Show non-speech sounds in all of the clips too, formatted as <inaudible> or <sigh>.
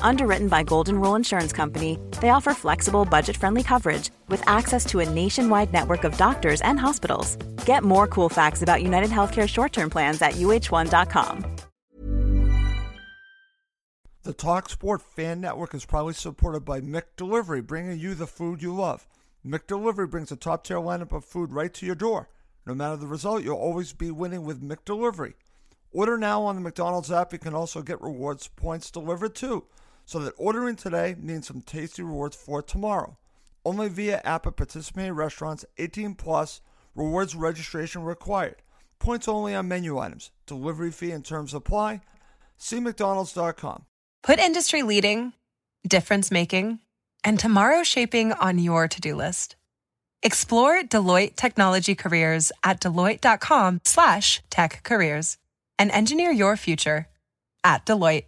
Underwritten by Golden Rule Insurance Company, they offer flexible, budget friendly coverage with access to a nationwide network of doctors and hospitals. Get more cool facts about United Healthcare short term plans at uh1.com. The Talk Sport Fan Network is proudly supported by Mick Delivery, bringing you the food you love. McDelivery brings a top tier lineup of food right to your door. No matter the result, you'll always be winning with McDelivery. Order now on the McDonald's app. You can also get rewards points delivered too so that ordering today means some tasty rewards for tomorrow. Only via app at participating restaurants 18 plus rewards registration required. Points only on menu items. Delivery fee and terms apply. See McDonald's.com. Put industry leading, difference making, and tomorrow shaping on your to do list. Explore Deloitte technology careers at Deloitte.com slash tech careers and engineer your future at Deloitte.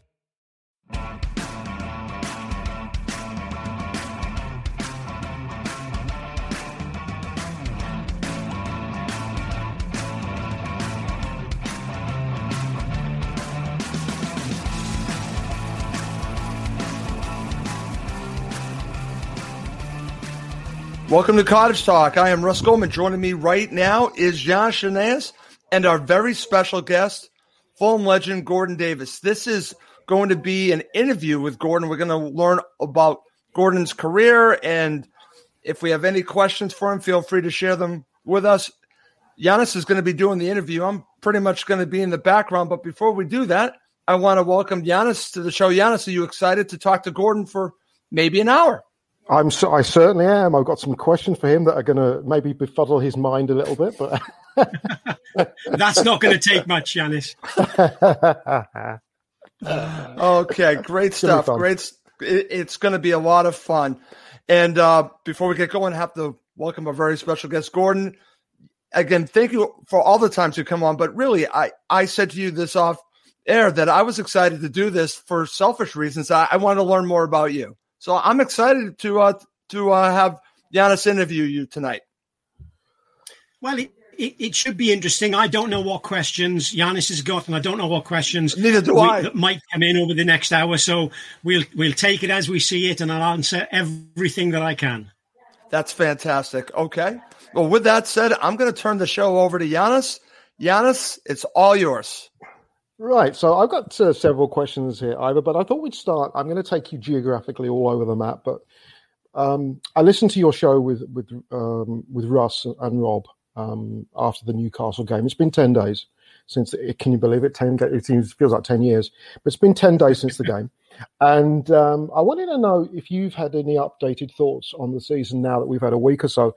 Welcome to Cottage Talk. I am Russ Goldman. Joining me right now is Jan Shanez and our very special guest, Fulham legend Gordon Davies. This is going to be an interview with Gordon. We're going to learn about Gordon's career, and if we have any questions for him, feel free to share them with us. Giannis is going to be doing the interview. I'm pretty much going to be in the background, but before we do that, I want to welcome Giannis to the show. Giannis, are you excited to talk to Gordon for maybe an hour? I'm so, I certainly am. I've got some questions for him that are going to maybe befuddle his mind a little bit, but <laughs> that's not going to take much, Yanis. <laughs> okay, great stuff. Great. It's going to be a lot of fun. And uh, before we get going, I have to welcome a very special guest, Gordon. Again, thank you for all the times you come on. But really, I I said to you this off air that I was excited to do this for selfish reasons. I, I want to learn more about you. So I'm excited to uh, to uh, have Giannis interview you tonight. Well, it, it, it, should be interesting. I don't know what questions Giannis has got, and I don't know what questions neither do we, I that might come in over the next hour. So we'll we'll take it as we see it, and I'll answer everything that I can. That's fantastic. Okay. Well, with that said, I'm going to turn the show over to Giannis. Giannis, it's all yours. Right. So I've got uh, several questions here, Ivor, but I thought we'd start. I'm going to take you geographically all over the map, but um, I listened to your show with with um, with Russ and Rob um, after the Newcastle game. It's been ten days since. It, can you believe it? Ten. It seems feels like ten years, but it's been ten days since the game. <laughs> And um, I wanted to know if you've had any updated thoughts on the season now that we've had a week or so.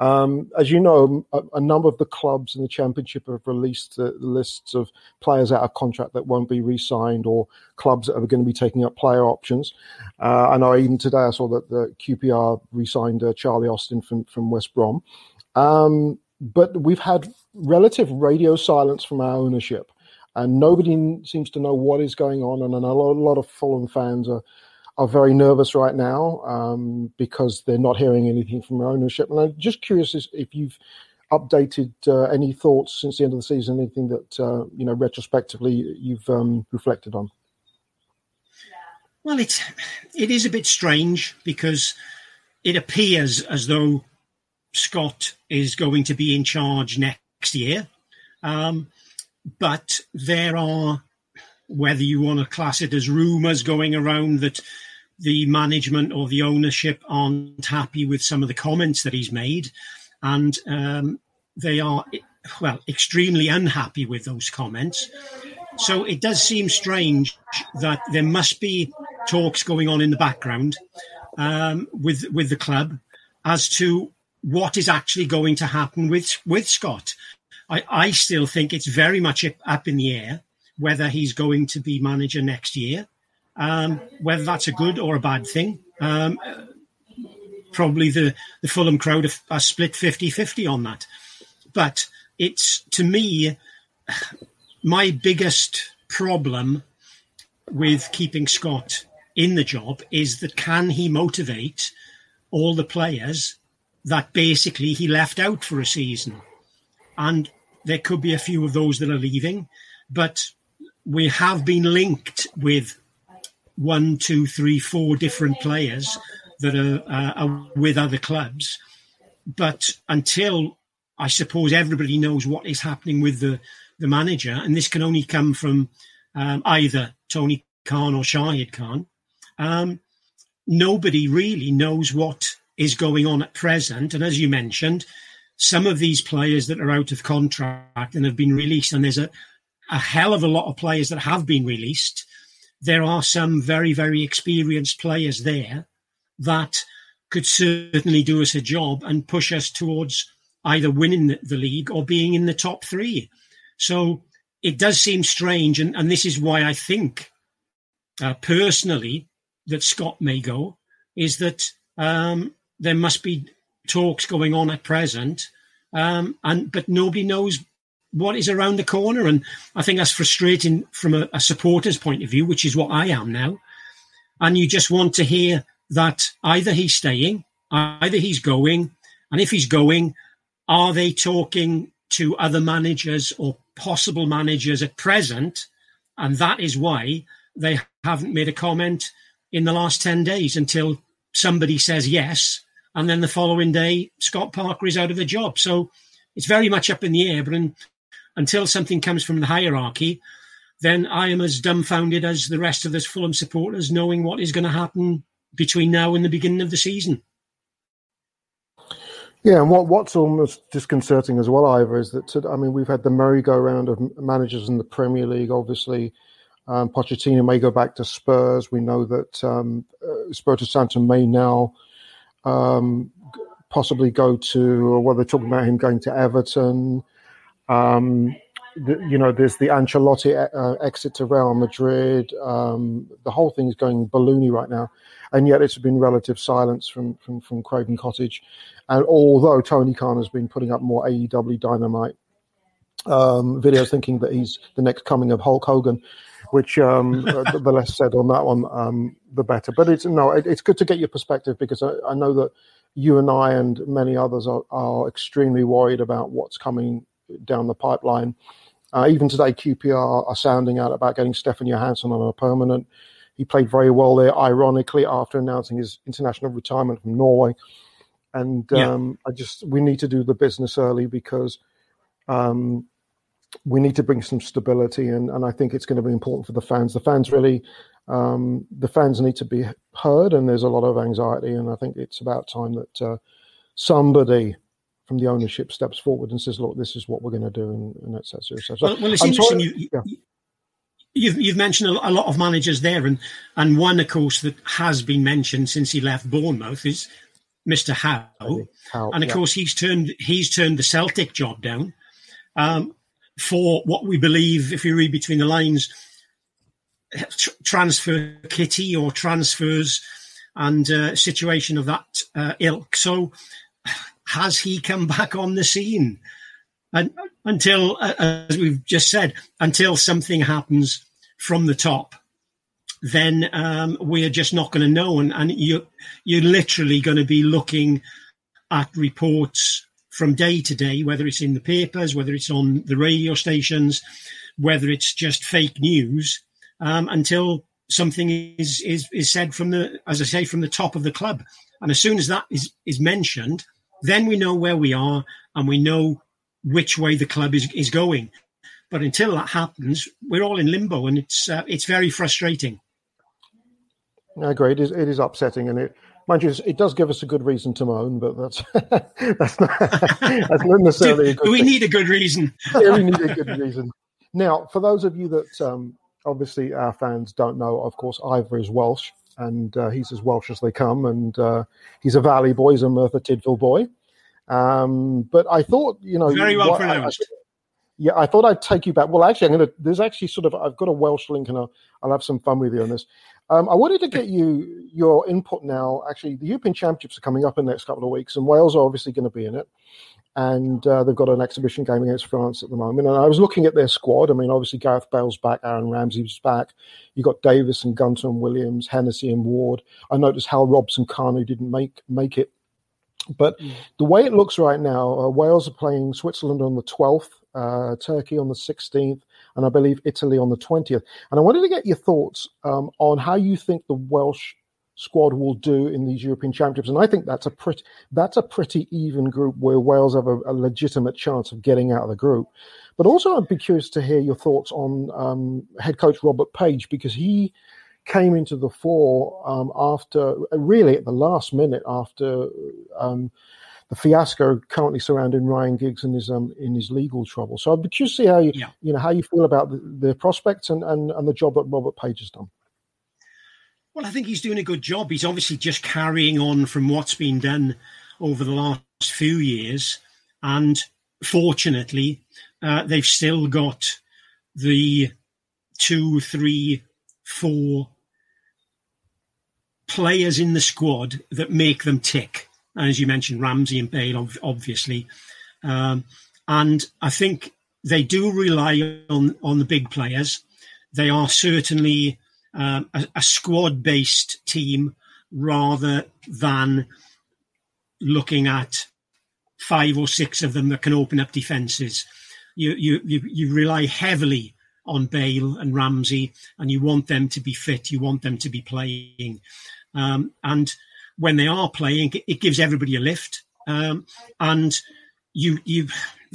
Um, as you know, a, a, number of the clubs in the championship have released the lists of players out of contract that won't be re-signed, or clubs that are going to be taking up player options. Uh, I know even today I saw that the QPR re-signed uh, Charlie Austin from from West Brom. Um, but we've had relative radio silence from our ownership, and nobody seems to know what is going on. And a lot of Fulham fans are are very nervous right now um, because they're not hearing anything from ownership. And I'm just curious if you've updated uh, any thoughts since the end of the season, anything that uh, you know retrospectively you've um, reflected on. Well, it's it is a bit strange because it appears as though Scott is going to be in charge next year, um, but there are whether you want to class it as rumours going around that the management or the ownership aren't happy with some of the comments that he's made, and um, they are well extremely unhappy with those comments. So it does seem strange that there must be talks going on in the background um, with with the club as to what is actually going to happen with with Scott. I, I still think it's very much up in the air whether he's going to be manager next year. Um, whether that's a good or a bad thing, um, probably the, the Fulham crowd are, are split 50 50 on that. But it's to me, my biggest problem with keeping Scott in the job is that can he motivate all the players that basically he left out for a season? And there could be a few of those that are leaving, but we have been linked with one, two, three, four different players that are, uh, are with other clubs. But until I suppose everybody knows what is happening with the, the manager, and this can only come from um, either Tony Khan or Shahid Khan, um, nobody really knows what is going on at present. And as you mentioned, some of these players that are out of contract and have been released, and there's a, a hell of a lot of players that have been released. There are some very, very experienced players there that could certainly do us a job and push us towards either winning the, league or being in the top three. So it does seem strange, and, and this is why I think uh, personally that Scott may go, is that um, there must be talks going on at present, um, and but nobody knows what is around the corner, and I think that's frustrating from a, a supporter's point of view, which is what I am now. And you just want to hear that either he's staying, either he's going, and if he's going, are they talking to other managers or possible managers at present? And that is why they haven't made a comment in the last 10 days until somebody says yes. And then the following day, Scott Parker is out of the job. So it's very much up in the air. But until something comes from the hierarchy, then I am as dumbfounded as the rest of the Fulham supporters, knowing what is going to happen between now and the beginning of the season. Yeah, and what, what's almost disconcerting as well, Ivor, is that I mean we've had the merry-go-round of managers in the Premier League. Obviously, um, Pochettino may go back to Spurs. We know that um, uh, Spirito Santo may now um, possibly go to, or well, they're talking about him going to Everton. Um, the, you know, there's the Ancelotti uh, exit to Real Madrid. Um, the whole thing is going balloony right now, and yet it's been relative silence from from, from Craven Cottage. And although Tony Khan has been putting up more AEW Dynamite um, videos, thinking that he's the next coming of Hulk Hogan, which um, <laughs> the less said on that one, um, the better. But it's no, it, it's good to get your perspective because I, I, know that you and I and many others are, are extremely worried about what's coming down the pipeline. Uh, even today, QPR are sounding out about getting Stefan Johansen on a permanent. He played very well there, ironically, after announcing his international retirement from Norway. And yeah. um, I just we need to do the business early because um, we need to bring some stability, and, and I think it's going to be important for the fans. The fans really, um, the fans need to be heard, and there's a lot of anxiety, and I think it's about time that uh, somebody from the ownership steps forward and says, "Look, this is what we're going to do," and, and etc. So, well, well, it's I'm interesting. you, yeah. You've, you've mentioned a lot of managers there, and and one, of course, that has been mentioned since he left Bournemouth is Mr. Howe, Howe and of yeah. course he's turned he's turned the Celtic job down um, for what we believe, if you read between the lines, tr- transfer kitty or transfers and uh, situation of that uh, ilk. So has he come back on the scene? And until, as we've just said, until something happens from the top then um, we're just not going to know. And, and you, you're literally going to be looking at reports from day to day, whether it's in the papers, whether it's on the radio stations, whether it's just fake news, um, until something is, is, is said from the, as I say, from the top of the club. And as soon as that is, is mentioned, then we know where we are and we know which way the club is, is going. But until that happens, we're all in limbo, and it's uh, it's very frustrating. I agree. It is, it is upsetting, and it, mind you, it does give us a good reason to moan, but that's <laughs> that's not, that's not necessarily do, a <laughs> good. We thing. need a good reason. <laughs> yeah, we need a good reason. Now, for those of you that um, obviously our fans don't know, of course, Ivor is Welsh, and uh, he's as Welsh as they come, and uh, he's a Valley boy, he's a Merthyr Tydfil boy. Um, but I thought, you know, very well pronounced. I, Yeah, I thought I'd take you back. Well, actually, I'm going to. There's actually sort of. I've got a Welsh link, and I'll, I'll have some fun with you on this. Um, I wanted to get you your input now. Actually, the European Championships are coming up in the next couple of weeks, and Wales are obviously going to be in it. And uh, they've got an exhibition game against France at the moment. And I was looking at their squad. I mean, obviously Gareth Bale's back, Aaron Ramsey's back. You've got Davis and Gunter and Williams, Hennessy and Ward. I noticed Hal Robson-Kanu didn't make make it. But mm. the way it looks right now, uh, Wales are playing Switzerland on the 12th, uh, Turkey on the 16th, and I believe Italy on the 20th. And I wanted to get your thoughts um, on how you think the Welsh squad will do in these European Championships. And I think that's a pretty that's a pretty even group where Wales have a, a legitimate chance of getting out of the group. But also, I'd be curious to hear your thoughts on um, head coach Robert Page because he came into the fore um, after really at the last minute after um, the fiasco currently surrounding Ryan Giggs and his um, in his legal trouble. So I'd be curious to see how you yeah. you know how you feel about the, the prospects and, and, and the job that Robert Page has done. Well, I think he's doing a good job. He's obviously just carrying on from what's been done over the last few years, and fortunately, uh, they've still got the two, three, four players in the squad that make them tick as you mentioned, Ramsey and Bale, obviously. Um, and I think they do rely on, on the big players. They are certainly um, a, a squad based team rather than looking at five or six of them that can open up defences. You, you, you, you rely heavily on Bale and Ramsey, and you want them to be fit. You want them to be playing. Um, and when they are playing, it gives everybody a lift. Um, and you, you,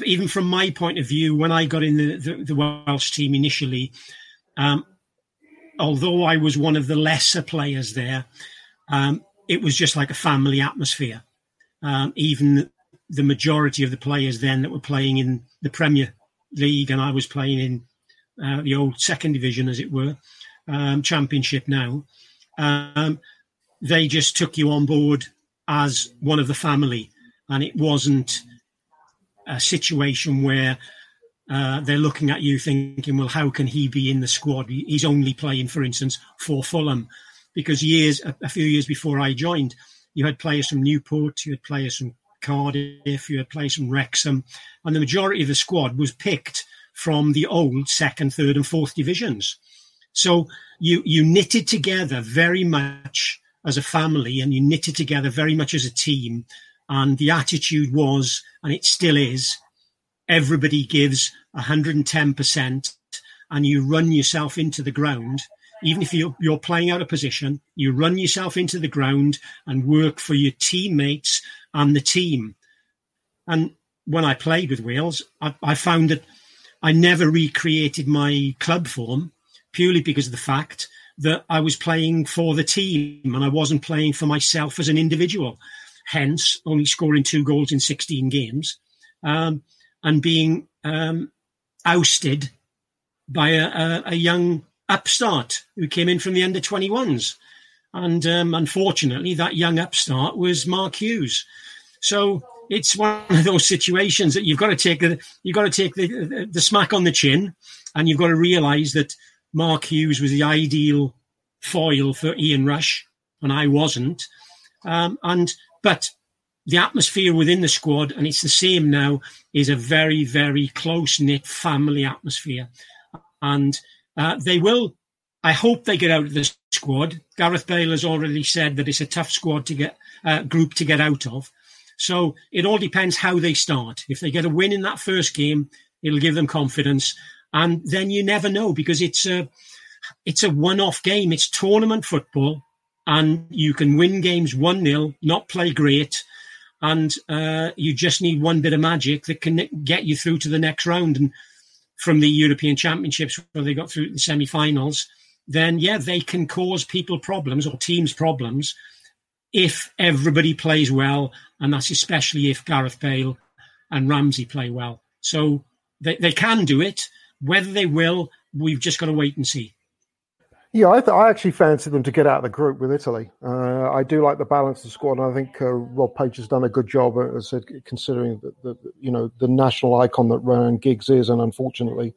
even from my point of view, when I got in the, the, the Welsh team initially, um, although I was one of the lesser players there, um, it was just like a family atmosphere. Um, even the majority of the players then that were playing in the Premier League, and I was playing in uh, the old second division, as it were, um, Championship now. Um, they just took you on board as one of the family, and it wasn't a situation where uh, they're looking at you thinking, well, how can he be in the squad? He's only playing, for instance, for Fulham. Because years, a, few years before I joined, you had players from Newport, you had players from Cardiff, you had players from Wrexham, and the majority of the squad was picked from the old second, third, and fourth divisions. So you you knitted together very much as a family and you knitted together very much as a team. And the attitude was, and it still is, everybody gives 110% and you run yourself into the ground. Even if you're, you're playing out of position, you run yourself into the ground and work for your teammates and the team. And when I played with Wales, I, I found that I never recreated my club form purely because of the fact that I was playing for the team and I wasn't playing for myself as an individual. Hence, only scoring two goals in 16 games um, and being um, ousted by a, a, a, young upstart who came in from the under 21s. And um, unfortunately, that young upstart was Mark Hughes. So it's one of those situations that you've got to take the, you've got to take the, the, the smack on the chin and you've got to realize that Mark Hughes was the ideal foil for Ian Rush, and I wasn't. Um, and but the atmosphere within the squad, and it's the same now, is a very, very close knit family atmosphere, and uh, they will. I hope they get out of the squad. Gareth Bale has already said that it's a tough squad to get uh, group to get out of. So it all depends how they start. If they get a win in that first game, it'll give them confidence and then you never know because it's a it's a one-off game. It's tournament football, and you can win games one 0 not play great, and uh, you just need one bit of magic that can get you through to the next round. And from the European Championships, where they got through the semi-finals, then yeah, they can cause people problems or teams problems if everybody plays well, and that's especially if Gareth Bale and Ramsey play well. So they, they can do it. Whether they will, we've just got to wait and see. Yeah, I, th- I actually fancy them to get out of the group with Italy. Uh, I do like the balance of the squad, and I think uh, Rob Page has done a good job, uh, as said, considering the, the, you know the national icon that Ryan Giggs is, and unfortunately,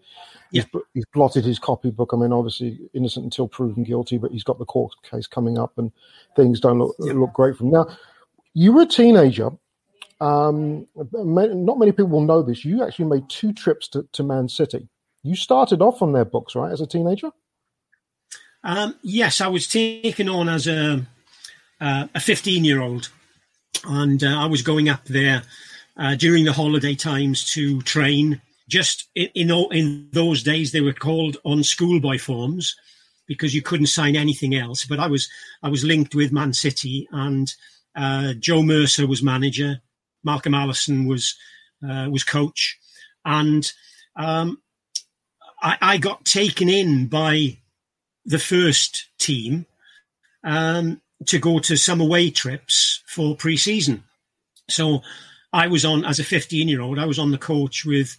yeah. he's, he's blotted his copybook. I mean, obviously innocent until proven guilty, but he's got the court case coming up, and things don't look yeah. look great for him. Now, you were a teenager. Um, not many people will know this. You actually made two trips to, to Man City. You started off on their books, right, as a teenager? Um, yes, I was taken on as a uh, a 15 year old, and uh, I was going up there uh, during the holiday times to train. Just in, in, in those days, they were called on schoolboy forms because you couldn't sign anything else. But I was I was linked with Man City, and uh, Joe Mercer was manager, Malcolm Allison was uh, was coach, and um, I, I got taken in by the first team um, to go to some away trips for pre-season. So I was on as a 15 year old. I was on the coach with,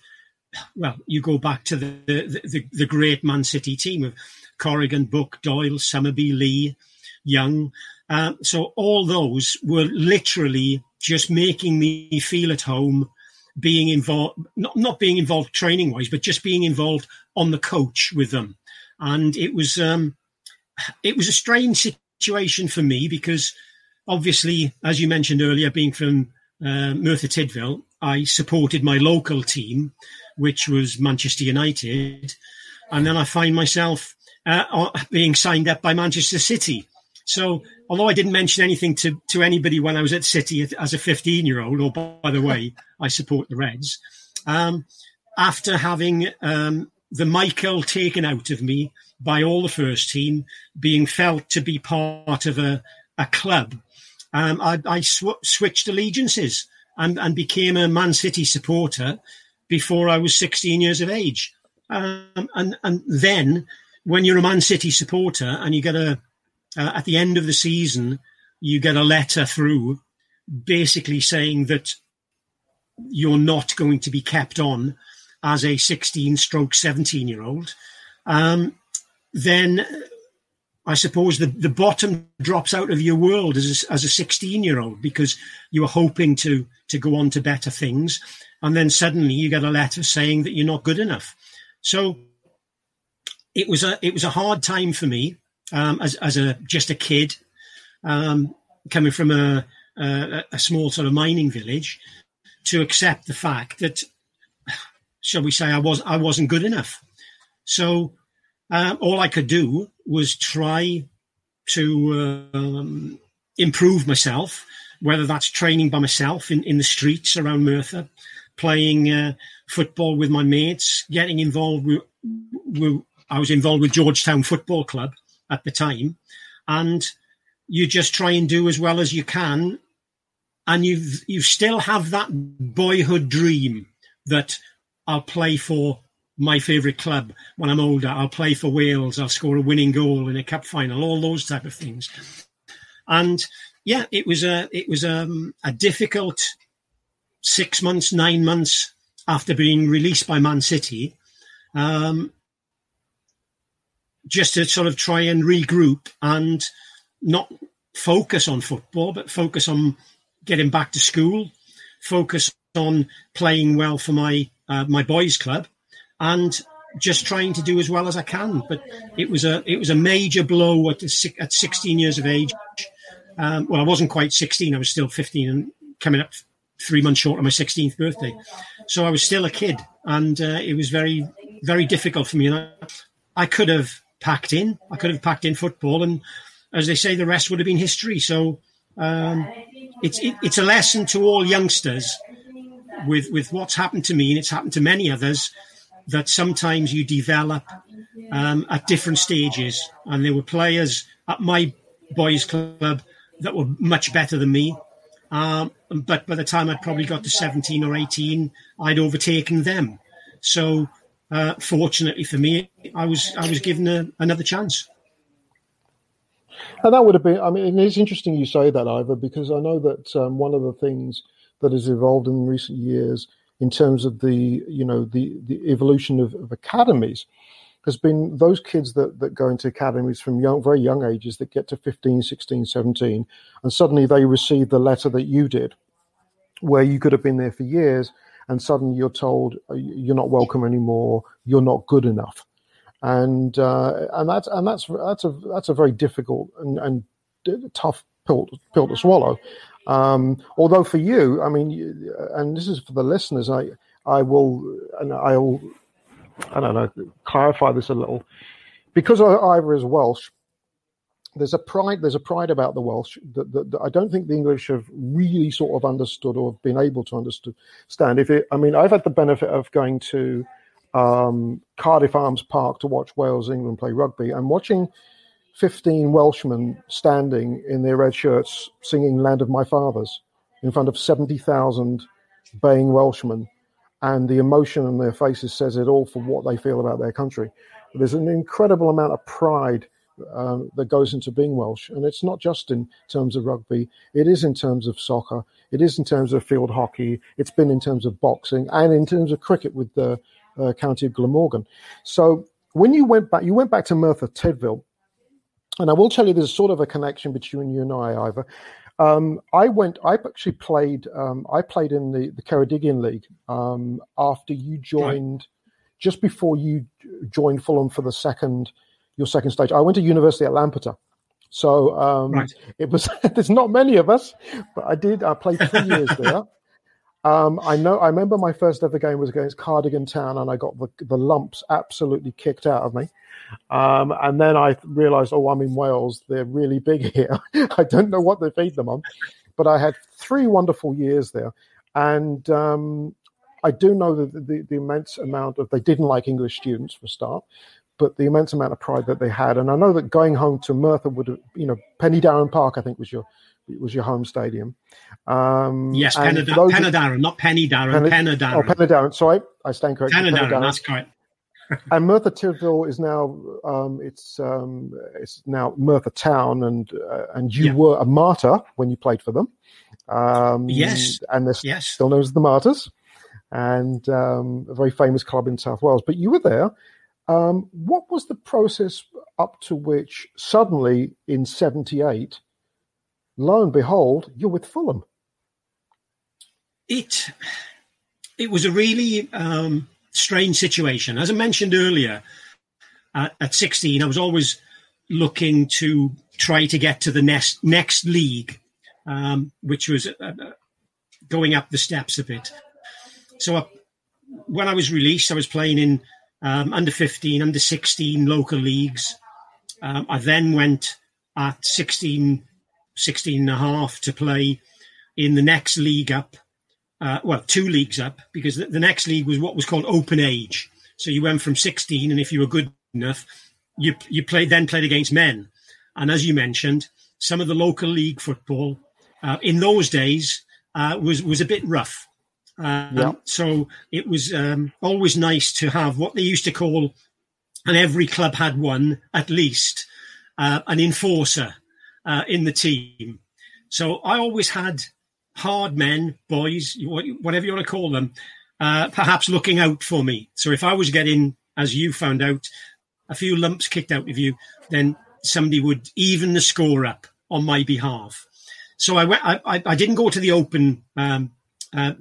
well, you go back to the the, the, the great Man City team of Corrigan, Book, Doyle, Summerbee, Lee, Young. Uh, so all those were literally just making me feel at home, being involved, not, not being involved training wise, but just being involved on the coach with them and it was um, it was a strange situation for me because obviously, as you mentioned earlier, being from uh, Merthyr Tydfil, I supported my local team, which was Manchester United, and then I find myself uh, being signed up by Manchester City. So, although I didn't mention anything to, to anybody when I was at City as a 15 year old, or by the way, I support the Reds, um, after having um, the Michael taken out of me by all the first team, being felt to be part of a, a club. Um, I, I sw- switched allegiances and, and became a Man City supporter before I was 16 years of age. Um, and, and then when you're a Man City supporter and you get a, uh, at the end of the season, you get a letter through basically saying that you're not going to be kept on as a 16 stroke 17 year old, um, then I suppose the, the bottom drops out of your world as a, as a 16 year old because you were hoping to, to go on to better things. And then suddenly you get a letter saying that you're not good enough. So it was a, it was a hard time for me, um, as, as a, just a kid, um, coming from a, a, a small sort of mining village to accept the fact that shall we say, I was I wasn't good enough. So um, all I could do was try to um, improve myself, whether that's training by myself in, in the streets around Merthyr, playing uh, football with my mates, getting involved with, with, I was involved with Georgetown Football Club at the time, and you just try and do as well as you can, and you you still have that boyhood dream that I'll play for my favourite club when I'm older. I'll play for Wales. I'll score a winning goal in a cup final. All those type of things. And yeah, it was a it was um, a difficult six months, nine months after being released by Man City, um, just to sort of try and regroup and not focus on football, but focus on getting back to school, focus on playing well for my uh, my boys' club, and just trying to do as well as I can. But it was a it was a major blow at at 16 years of age. Um, well, I wasn't quite 16; I was still 15 and coming up three months short of my 16th birthday. So I was still a kid, and uh, it was very very difficult for me. And I, I could have packed in. I could have packed in football, and as they say, the rest would have been history. So um, it's it, it's a lesson to all youngsters with with what's happened to me, and it's happened to many others, that sometimes you develop um, at different stages. And there were players at my boys' club that were much better than me. Um, but by the time I'd probably got to 17 or 18, I'd overtaken them. So, uh, fortunately for me, I was I was given a, another chance. And that would have been, I mean, it's interesting you say that, Ivor, because I know that um, one of the things that has evolved in recent years in terms of the you know the the evolution of, of academies has been those kids that, that go into academies from young, very young ages that get to 15, 16, 17, and suddenly they receive the letter that you did, where you could have been there for years, and suddenly you're told uh, you're not welcome anymore, you're not good enough, and uh, and that's and that's that's a that's a very difficult and, and tough pill, pill to swallow. Um, although for you, I mean, and this is for the listeners, I I will and I'll I don't know clarify this a little because Ivor is Welsh. There's a pride. There's a pride about the Welsh that, that, that, I don't think the English have really sort of understood or been able to understand. If it, I mean, I've had the benefit of going to um, Cardiff Arms Park to watch Wales England play rugby and watching 15 Welshmen standing in their red shirts singing Land of My Fathers in front of 70,000 baying Welshmen. And the emotion on their faces says it all for what they feel about their country. There's an incredible amount of pride uh, that goes into being Welsh. And it's not just in terms of rugby, it is in terms of soccer, it is in terms of field hockey, it's been in terms of boxing, and in terms of cricket with the uh, County of Glamorgan. So when you went back, you went back to Merthyr Tydfil and I will tell you, there's sort of a connection between you and I, Ivor. Um, I went. I actually played. Um, I played in the the Ceredigion League um, after you joined, right. just before you joined Fulham for the second your second stage. I went to university at Lampeter, so um, right. it was. <laughs> there's not many of us, but I did. I played three years there. <laughs> Um, I know. I remember my first ever game was against Cardigan Town, and I got the the lumps absolutely kicked out of me. Um, and then I realized, oh, I'm in Wales. They're really big <laughs> here. I don't know what they feed them on. But I had three wonderful years there. And um, I do know that the, the, the, immense amount of, they didn't like English students for a start, but the immense amount of pride that they had. And I know that going home to Merthyr would have, you know, Penydarren Park, I think was your it was your home stadium. Um, yes, Penydarren, not Penydarren, Penydarren. Oh, Penydarren. Sorry, I stand corrected. Penydarren, that's correct and Merthyr Tydfil is now um, it's um, it's now Merthyr Town, and uh, and you yeah. were a martyr when you played for them. Um, yes, and they're yes. still known as the Martyrs, and um, a very famous club in South Wales. But you were there. Um, what was the process up to which suddenly in '78, lo and behold, you're with Fulham? It it was a really um, strange situation. As I mentioned earlier, at 16, I was always looking to try to get to the next next league, um, which was uh, uh going up the steps a bit. So uh, when I was released, I was playing in um, under 15, under 16 local leagues. Um, I then went at 16, 16 and a half to play in the next league up, uh, well, two leagues up because the, the, next league was what was called open age. So you went from 16, and if you were good enough, you you played then played against men. And as you mentioned, some of the local league football uh, in those days uh, was was a bit rough. Uh, yeah. So it was um, always nice to have what they used to call, and every club had one at least, uh, an enforcer uh, in the team. So I always had hard men, boys, whatever you want to call them, uh, perhaps looking out for me. So if I was getting, as you found out, a few lumps kicked out of you, then somebody would even the score up on my behalf. So I went. I, I didn't go to the open, um, uh,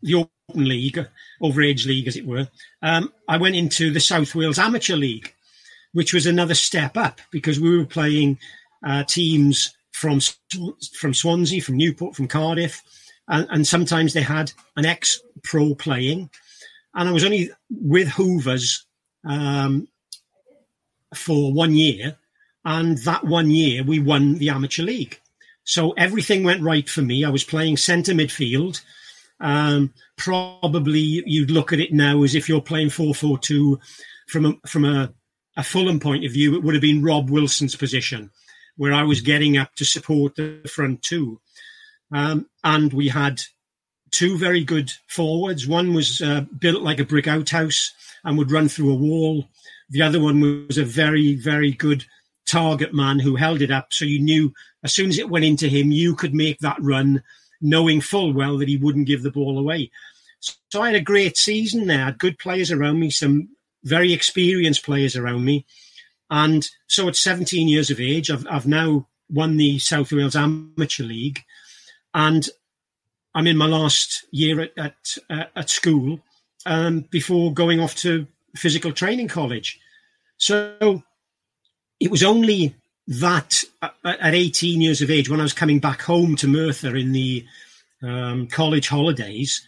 the open league, overage league, as it were. Um, I went into the South Wales Amateur League, which was another step up because we were playing uh, teams from from Swansea, from Newport, from Cardiff, and, and sometimes they had an ex pro playing. And I was only with Hoovers um, for one year, and that one year we won the amateur league. So everything went right for me. I was playing centre midfield. Um, probably you'd look at it now as if you're playing 4-4-2 from a, from a, a Fulham point of view. It would have been Rob Wilson's position where I was getting up to support the front two. Um, and we had two very good forwards. One was uh, built like a brick outhouse and would run through a wall. The other one was a very, very good target man who held it up. So you knew as soon as it went into him, you could make that run, knowing full well that he wouldn't give the ball away. So I had a great season there. I had good players around me, some very experienced players around me. And so at 17 years of age, I've, I've now won the South Wales Amateur League. And I'm in my last year at, at, uh, at school um, before going off to physical training college. So it was only that uh, at 18 years of age, when I was coming back home to Merthyr in the um, college holidays,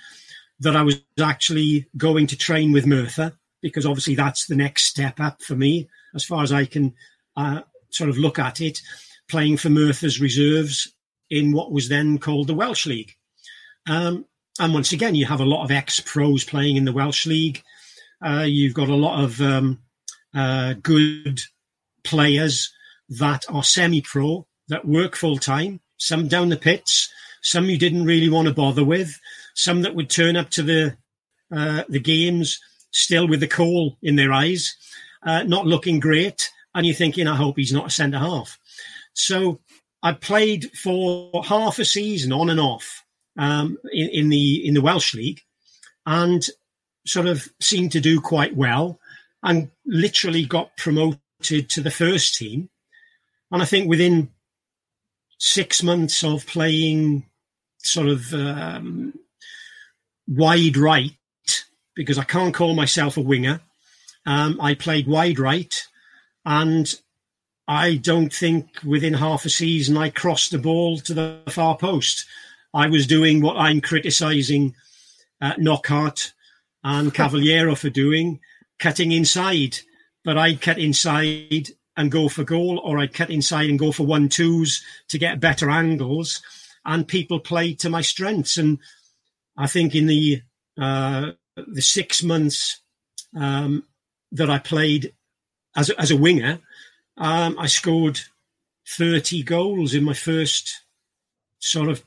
that I was actually going to train with Merthyr because obviously that's the next step up for me as far as I can uh, sort of look at it, playing for Merthyr's reserves in what was then called the Welsh League. Um, and once again, you have a lot of ex pros playing in the Welsh League. Uh, you've got a lot of um, uh, good players that are semi pro that work full time, some down the pits, some you didn't really want to bother with, some that would turn up to the uh, the games still with the coal in their eyes, uh, not looking great, and you're thinking, I hope he's not a centre half. So I played for half a season on and off um, in, in the in the Welsh league, and sort of seemed to do quite well, and literally got promoted to the first team. And I think within six months of playing sort of um, wide right, because I can't call myself a winger, um, I played wide right, and I don't think within half a season I crossed the ball to the far post. I was doing what I'm criticising uh, Knockaert and <laughs> Cavaleiro for doing, cutting inside. But I'd cut inside and go for goal, or I'd cut inside and go for one twos to get better angles. And people played to my strengths. And I think in the uh, the six months um, that I played as a, as a winger, um, I scored 30 goals in my first sort of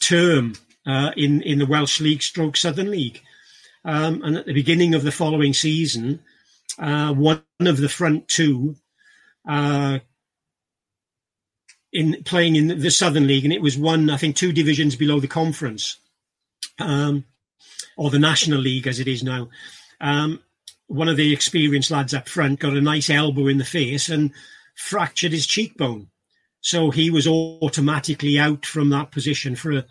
term uh, in in the Welsh League, Stroke Southern League. Um, and at the beginning of the following season, uh, one of the front two uh, in playing in the Southern League, and it was one, I think, two divisions below the conference, um, or the National League as it is now. Um, one of the experienced lads up front got a nice elbow in the face and fractured his cheekbone. So he was automatically out from that position for a,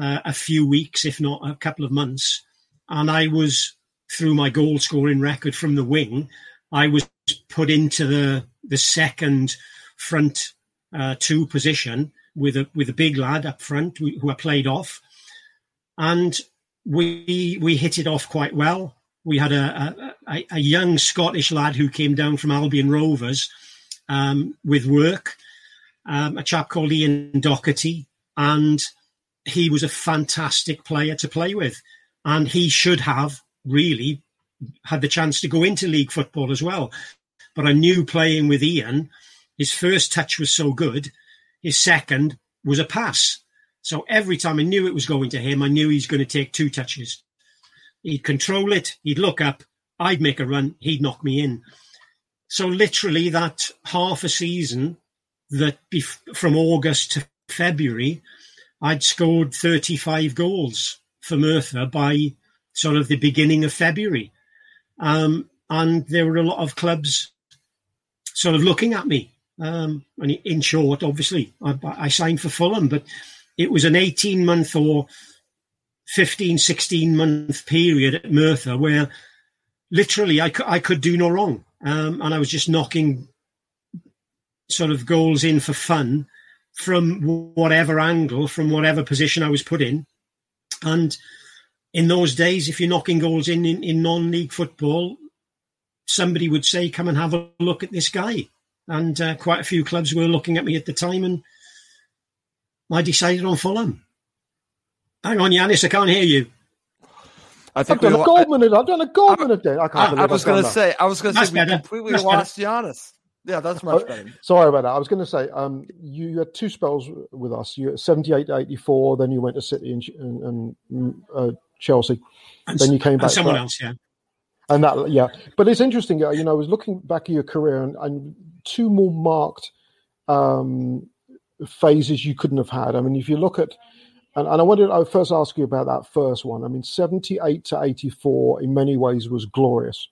uh, a few weeks, if not a couple of months. And I was, through my goal scoring record from the wing, I was put into the the second front uh, two position with a with a big lad up front who, who I played off, and we we hit it off quite well. We had a, a, a young Scottish lad who came down from Albion Rovers um, with work, um, a chap called Ian Doherty, and he was a fantastic player to play with. And he should have really had the chance to go into league football as well. But I knew playing with Ian, his first touch was so good, his second was a pass. So every time I knew it was going to him, I knew he's going to take two touches. He'd control it, he'd look up, I'd make a run, he'd knock me in. So literally that half a season that bef- from August to February, I'd scored 35 goals for Merthyr by sort of the beginning of February. Um, and there were a lot of clubs sort of looking at me. Um, and in short, obviously, I, I, signed for Fulham, but it was an 18 month or 15, 16 month period at Merthyr where literally I, could, I could do no wrong. Um, and I was just knocking sort of goals in for fun from whatever angle, from whatever position I was put in. And in those days, if you're knocking goals in, in, in non league football, somebody would say, Come and have a look at this guy. And uh, quite a few clubs were looking at me at the time, and I decided on Fulham. Hang on, Yanis, I can't hear you. I think I've done a gold minute. I've done a gold minute I, can't I, I was going to say. I was going to say we completely That's lost Giannis. Yeah, that's much Uh, better. Sorry about that. I was going to say, um, you, you had two spells with us. You had 78 to 84, then you went to City and, and, and uh, Chelsea. And, Then you came and back someone back. else, yeah. And that, yeah. But it's interesting, uh, you know, I was looking back at your career and, and two more marked um, phases you couldn't have had. I mean, if you look at and, and I wanted to first ask you about that first one. I mean, 78 to 84 in many ways was glorious.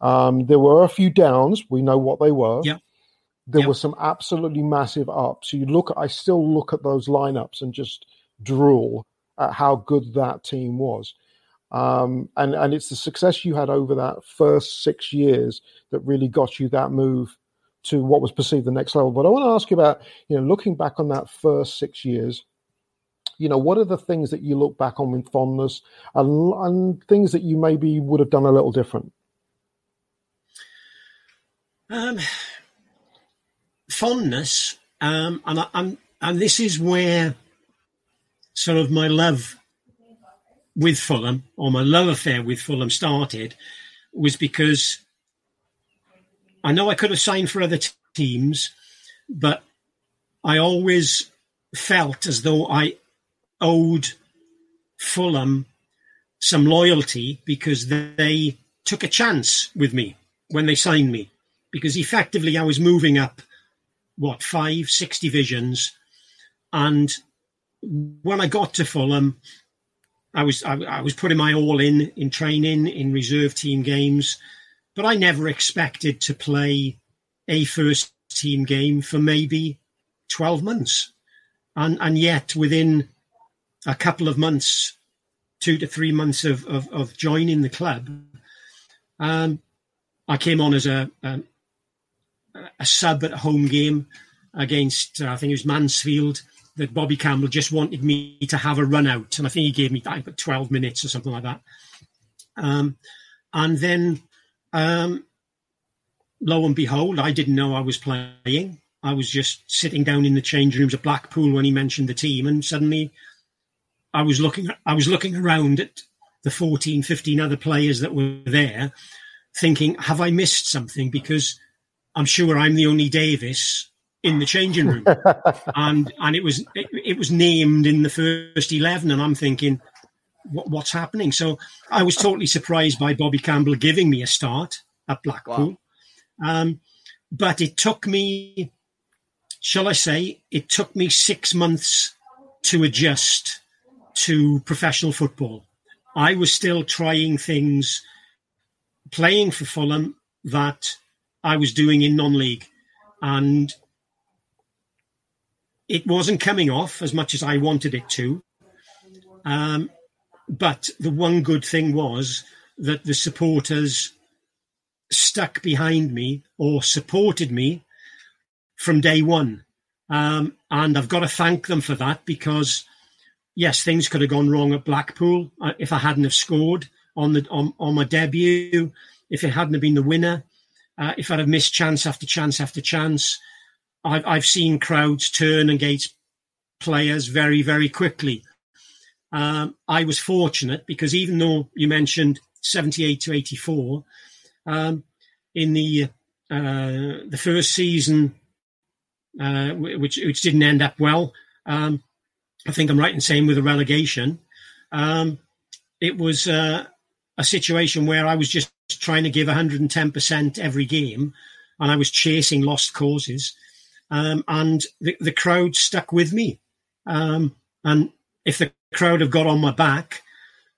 Um, there were a few downs. We know what they were. Yeah. There Yep. were some absolutely massive ups. You look, I still look at those lineups and just drool at how good that team was. Um, and and it's the success you had over that first six years that really got you that move to what was perceived the next level. But I want to ask you about, you know, looking back on that first six years, you know, what are the things that you look back on with fondness and, and things that you maybe would have done a little different? Um, fondness, um, and and and this is where sort of my love with Fulham or my love affair with Fulham started, was because I know I could have signed for other t- teams, but I always felt as though I owed Fulham some loyalty because they took a chance with me when they signed me. Because effectively I was moving up what five, six divisions, and when I got to Fulham, I was I, I was putting my all in in training in reserve team games, but I never expected to play a first team game for maybe twelve months, and and yet within a couple of months, two to three months of of, of joining the club, um, I came on as a, a a sub at a home game against uh, I think it was Mansfield that Bobby Campbell just wanted me to have a run out, and I think he gave me think, twelve minutes or something like that. Um, and then, um, lo and behold, I didn't know I was playing. I was just sitting down in the change rooms at Blackpool when he mentioned the team, and suddenly I was looking. I was looking around at the 14, 15 other players that were there, thinking, "Have I missed something?" Because I'm sure I'm the only Davies in the changing room, <laughs> and and it was it, it was named in the first eleven, and I'm thinking, what, what's happening? So I was totally surprised by Bobby Campbell giving me a start at Blackpool, um, but it took me, shall I say, it took me six months to adjust to professional football. I was still trying things, playing for Fulham that I was doing in non-league, and it wasn't coming off as much as I wanted it to. Um, but the one good thing was that the supporters stuck behind me or supported me from day one. Um, and I've got to thank them for that because, yes, things could have gone wrong at Blackpool uh, if I hadn't have scored on the on, on my debut, if it hadn't have been the winner, uh, if I'd have missed chance after chance after chance. I've, I've seen crowds turn against players very, very quickly. Um, I was fortunate because even though you mentioned 78 to 84, um, in the uh, the first season, uh, which which didn't end up well, um, I think I'm right in saying with a relegation, um, it was uh, a situation where I was just trying to give 110% every game, and I was chasing lost causes, um, and the, the crowd stuck with me. Um, and if the crowd have got on my back,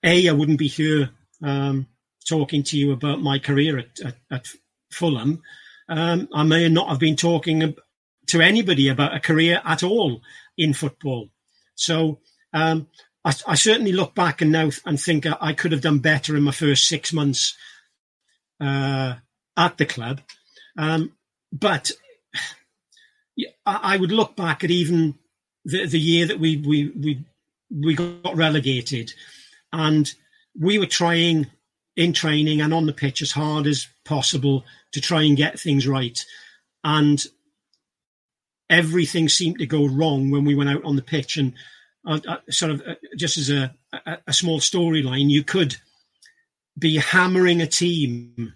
a I wouldn't be here um, talking to you about my career at, at, at Fulham. Um, I may not have been talking to anybody about a career at all in football. So um, I, I, certainly look back and now and think I could have done better in my first six months uh, at the club. Um, but <sighs> I, I would look back at even the, the year that we, we, we, we got relegated and we were trying in training and on the pitch as hard as possible to try and get things right. And everything seemed to go wrong when we went out on the pitch. And uh, uh, sort of uh, just as a, a, a small storyline, you could be hammering a team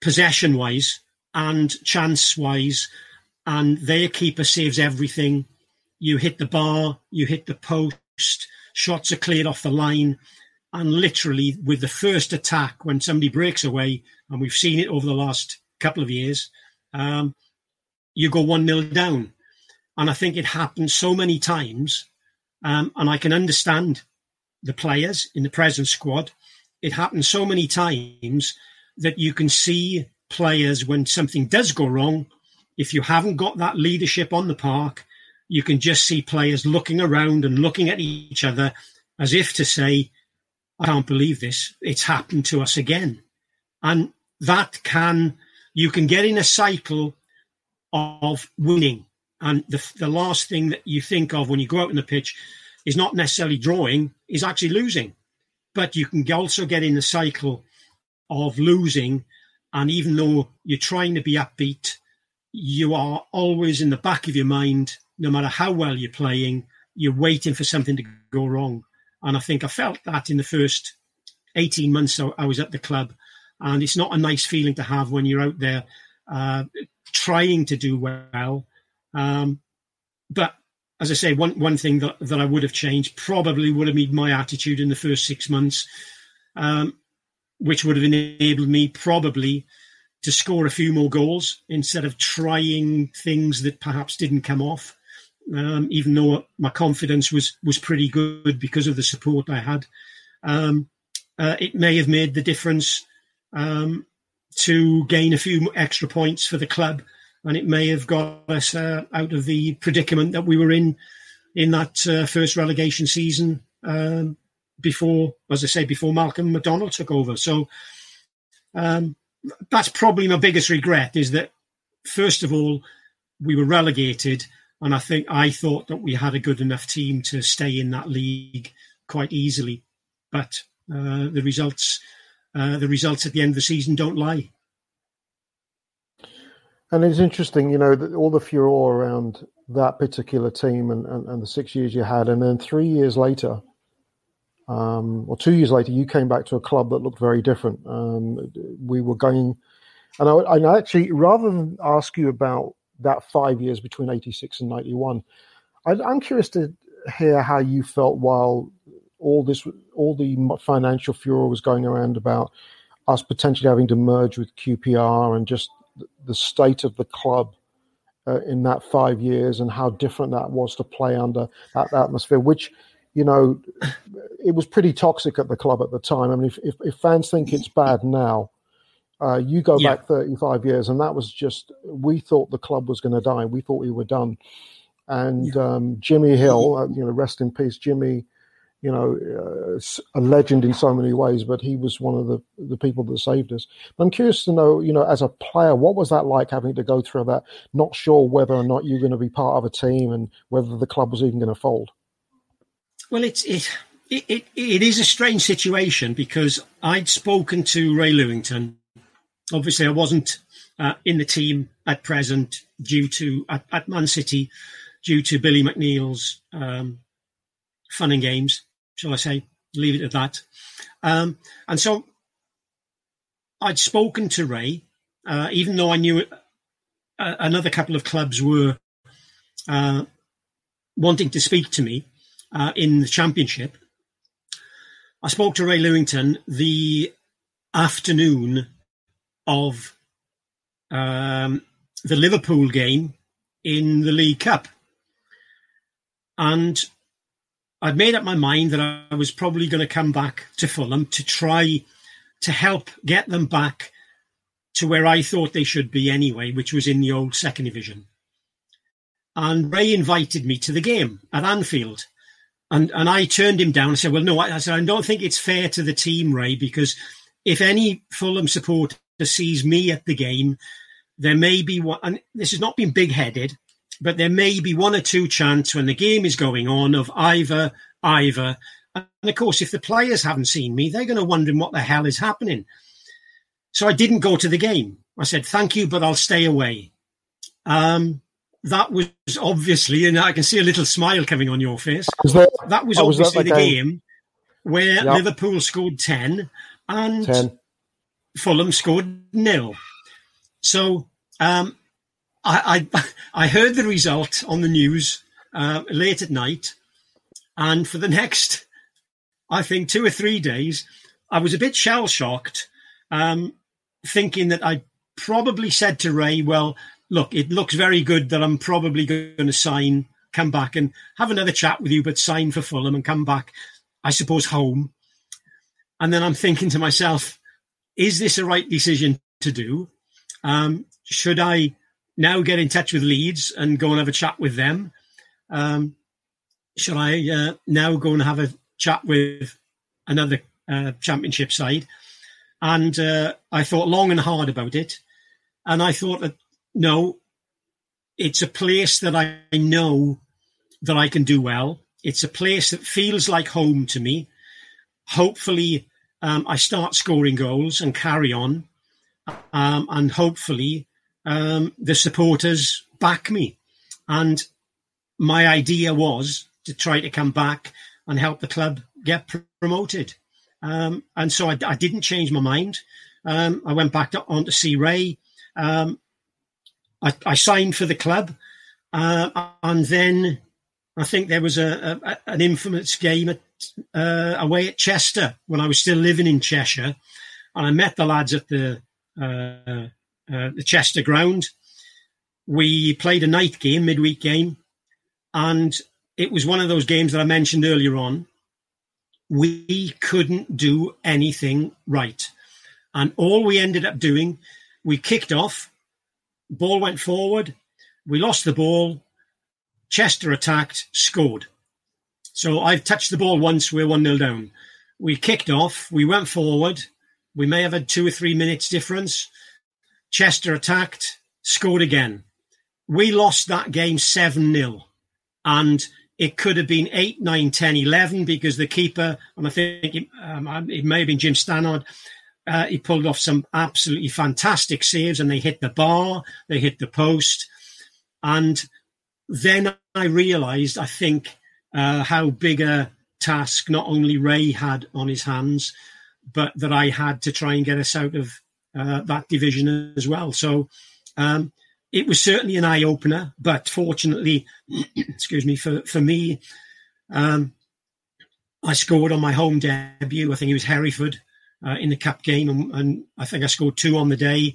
possession wise and chance wise, and their keeper saves everything. You hit the bar, you hit the post, shots are cleared off the line. And literally, with the first attack, when somebody breaks away, and we've seen it over the last couple of years, um, you go 1 0 down. And I think it happened so many times Um, and I can understand the players in the present squad. It happens so many times that you can see players when something does go wrong. If you haven't got that leadership on the park, you can just see players looking around and looking at each other as if to say, I can't believe this. It's happened to us again. And that can, you can get in a cycle of winning. And the, the last thing that you think of when you go out on the pitch is not necessarily drawing, is actually losing. But you can also get in the cycle of losing. And even though you're trying to be upbeat, you are always in the back of your mind, no matter how well you're playing, you're waiting for something to go wrong. And I think I felt that in the first 18 months I was at the club. And it's not a nice feeling to have when you're out there uh, trying to do well. Um, but as I say, one, one thing that, that I would have changed probably would have been my attitude in the first six months, um, which would have enabled me probably to score a few more goals instead of trying things that perhaps didn't come off. Um, even though my confidence was was pretty good because of the support I had, um, uh, it may have made the difference um, to gain a few extra points for the club, and it may have got us uh, out of the predicament that we were in in that uh, first relegation season um, before, as I say, before Malcolm McDonald took over. So um, that's probably my biggest regret is that first of all we were relegated and I think I thought that we had a good enough team to stay in that league quite easily, but uh, the results uh, the results at the end of the season don't lie. And it's interesting, you know, all the furore around that particular team and, and, and, the six years you had, and then three years later, um, or two years later, you came back to a club that looked very different. Um, we were going, and I, I actually, rather than ask you about that five years between 86 and 91, I, I'm curious to hear how you felt while all this, all the financial furor was going around about us potentially having to merge with QPR and just the state of the club uh, in that five years and how different that was to play under that atmosphere, which you know, it was pretty toxic at the club at the time. I mean, if, if, if fans think it's bad now, uh, you go yeah. back 35 years, and that was just, we thought the club was going to die. We thought we were done. And yeah. um, Jimmy Hill, uh, you know, rest in peace, Jimmy, you know, uh, a legend in so many ways, but he was one of the, the people that saved us. I'm curious to know, you know, as a player, what was that like having to go through that, not sure whether or not you're going to be part of a team and whether the club was even going to fold? Well, it's it, it it it is a strange situation because I'd spoken to Ray Lewington. Obviously, I wasn't uh, in the team at present due to at, at, Man City due to Billy McNeill's um, fun and games, shall I say? Leave it at that. Um, and so I'd spoken to Ray, uh, even though I knew uh, another couple of clubs were uh, wanting to speak to me uh, in the championship. I spoke to Ray Lewington the afternoon of um, the Liverpool game in the League Cup. And I'd made up my mind that I was probably going to come back to Fulham to try to help get them back to where I thought they should be anyway, which was in the old second division. And Ray invited me to the game at Anfield. And and I turned him down and said, "Well, no, I, I said I don't think it's fair to the team, Ray, because if any Fulham supporter sees me at the game, there may be one. And this has not been big-headed, but there may be one or two chants when the game is going on of either either. And of course, if the players haven't seen me, they're going to wonder what the hell is happening. So I didn't go to the game. I said, "Thank you, but I'll stay away." Um, that was obviously, and I can see a little smile coming on your face. Was that, that was obviously was that the game, game where yep. Liverpool scored 10 and 10. Fulham scored nil. So um, I, I, <laughs> I heard the result on the news uh, late at night, and for the <laughs> next, I think, two or three days, I was a bit shell shocked, um, thinking that I probably said to Ray, "Well, look, it looks very good that I'm probably going to sign come back and have another chat with you, but sign for Fulham and come back, I suppose, home. And then I'm thinking to myself, is this a right decision to do? Um, should I now get in touch with Leeds and go and have a chat with them? Um, should I uh, now go and have a chat with another uh, championship side? And uh, I thought long and hard about it. And I thought that, no, it's a place that I know that I can do well. It's a place that feels like home to me. Hopefully, um, I start scoring goals and carry on. Um, and hopefully, um, the supporters back me. And my idea was to try to come back and help the club get promoted. Um, and so I, I, didn't change my mind. Um, I went back to, on to see Ray. Um, I, I, signed for the club. Uh, and then I think there was a, a an infamous game at, uh, away at Chester when I was still living in Cheshire. And I met the lads at the uh, uh, the Chester ground. We played a night game, midweek game, and it was one of those games that I mentioned earlier on. We couldn't do anything right. And all we ended up doing, we kicked off, ball went forward, we lost the ball, Chester attacked, scored. So I've touched the ball once, we're 1 0 down. We kicked off, we went forward, we may have had two or three minutes difference. Chester attacked, scored again. We lost that game 7 0. And it could have been 8, 9, 10, 11 because the keeper, and I think it, um, it may have been Jim Stannard, uh, he pulled off some absolutely fantastic saves and they hit the bar, they hit the post. And then I realized, I think, uh, how big a task not only Ray had on his hands, but that I had to try and get us out of uh, that division as well. So um, it was certainly an eye opener, but fortunately, <clears throat> excuse me, for, for me, um, I scored on my home debut. I think it was Hereford uh, in the cup game, and, and, I think I scored two on the day.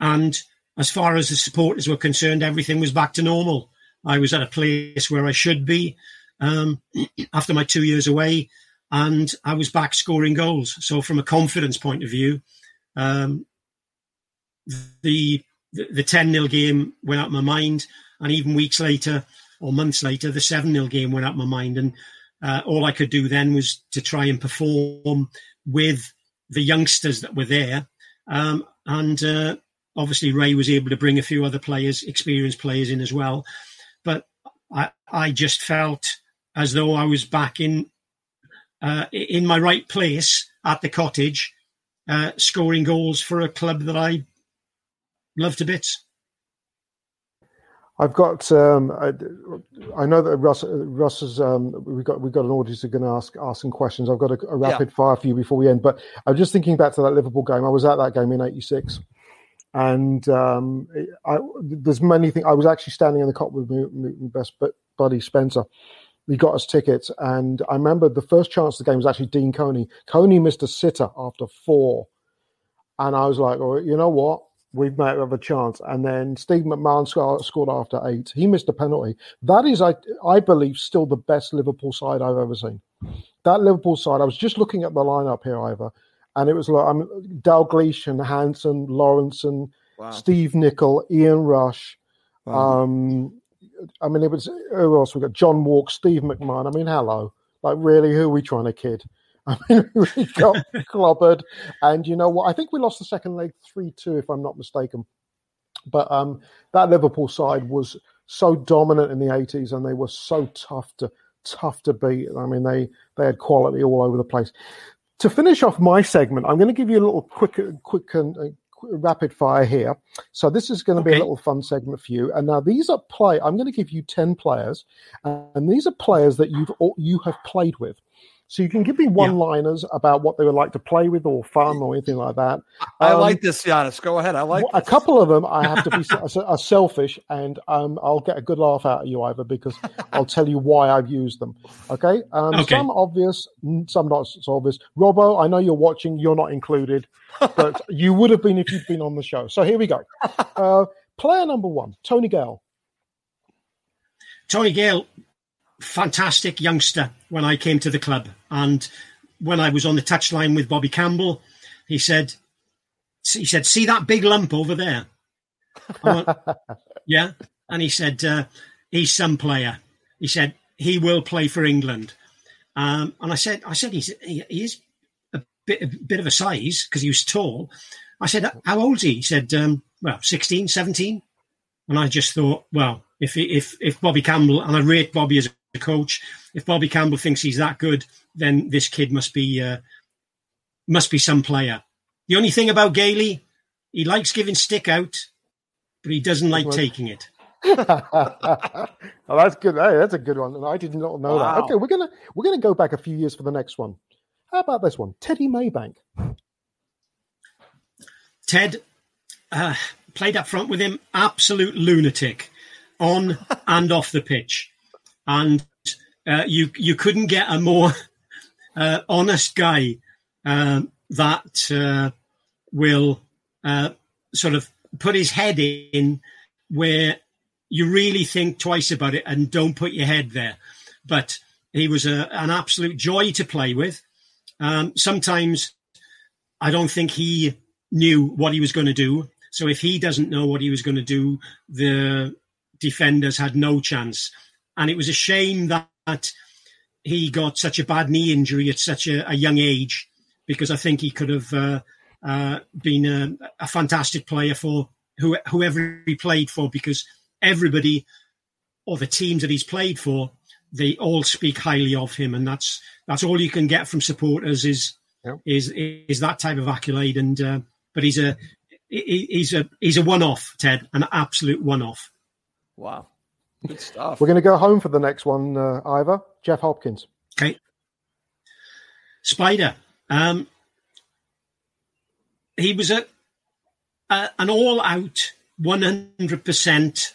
And as far as the supporters were concerned, everything was back to normal. I was at a place where I should be um, <clears throat> after my two years away, and I was back scoring goals. So, from a confidence point of view, um, the the 10 0 game went out of my mind. And even weeks later or months later, the 7 0 game went out of my mind. And uh, all I could do then was to try and perform with the youngsters that were there. Um, and uh, obviously, Ray was able to bring a few other players, experienced players in as well. But I, I just felt as though I was back in uh, in my right place at the cottage, uh, scoring goals for a club that I love to bits. I've got. Um, I, I, know that Russ. Russ has. Um, we've got. We've got an audience who are going to ask ask some questions. I've got a, a rapid yeah. fire for you before we end. But I'm just thinking back to that Liverpool game. I was at that game in '86, and um, I, there's many things. I was actually standing in the Kop with my, best buddy Spencer. He got us tickets, and I remember the first chance of the game was actually Dean Coney. Coney missed a sitter after four, and I was like, "Oh, you know what? we might have a chance. And then Steve McMahon scored after eight. He missed a penalty. That is, I, I believe, still the best Liverpool side I've ever seen. That Liverpool side, I was just looking at the lineup here, Ivor, and it was like I'm mean, Dalglish and Hansen, Lawrence and wow. Steve Nicol, Ian Rush. Wow. Um, I mean, it was who else? We got John Wark, Steve McMahon. I mean, hello, like really, who are we trying to kid? <laughs> I mean, we got <laughs> clobbered. And you know what? I think we lost the second leg 3 2, if I'm not mistaken. But um, that Liverpool side was so dominant in the 80s and they were so tough to tough to beat. I mean, they, they had quality all over the place. To finish off my segment, I'm going to give you a little quick, quick and uh, rapid fire here. So this is going to okay. be a little fun segment for you. And now these are play. I'm going to give you ten players, and these are players that you've you have played with. So you can give me one-liners yeah. about what they would like to play with or fun or anything like that. I um, like this, Giannis. Go ahead. I like a couple of them. I have to be <laughs> a, selfish, and um, I'll get a good laugh out of you, Ivor, because I'll tell you why I've used them. Okay. Um, okay. Some obvious, some not so obvious. Robbo, I know you're watching. You're not included, but <laughs> you would have been if you'd been on the show. So here we go. <laughs> Uh, player number one, Tony Gale. Tony Gale, fantastic youngster when I came to the club. And when I was on the touchline with Bobby Campbell, he said, he said, see that big lump over there? Went, <laughs> yeah. And he said, uh, he's some player. He said, he will play for England. Um, and I said, I said, he's, he, he is a bit, a bit of a size because he was tall. I said, how old is he? He said, um, well, 16, 17. And I just thought, well, if if if Bobby Campbell and I rate Bobby as a coach, if Bobby Campbell thinks he's that good, then this kid must be uh, must be some player. The only thing about Gailey, he likes giving stick out, but he doesn't like taking it. <laughs> oh, that's good. Hey, that's a good one, and I did not know wow. that. Okay, we're gonna we're gonna go back a few years for the next one. How about this one, Teddy Maybank? Ted uh, played up front with him, absolute lunatic, on and off the pitch, and uh, you you couldn't get a more <laughs> uh, honest guy uh, that uh, will uh, sort of put his head in where you really think twice about it and don't put your head there. But he was a, an absolute joy to play with. Um, sometimes I don't think he knew what he was going to do. So if he doesn't know what he was going to do, the defenders had no chance. And it was a shame that he got such a bad knee injury at such a, a young age, because I think he could have uh, uh, been a, a, fantastic player for who, whoever he played for, because everybody or the teams that he's played for, they all speak highly of him, and that's that's all you can get from supporters is yep. is is that type of accolade. And uh, but he's a he's a he's a one off, Ted, an absolute one off. Wow, good stuff. We're going to go home for the next one, uh, Ivor. Jeff Hopkins. Okay. Spider. Um, he was a, a an all out, one hundred percent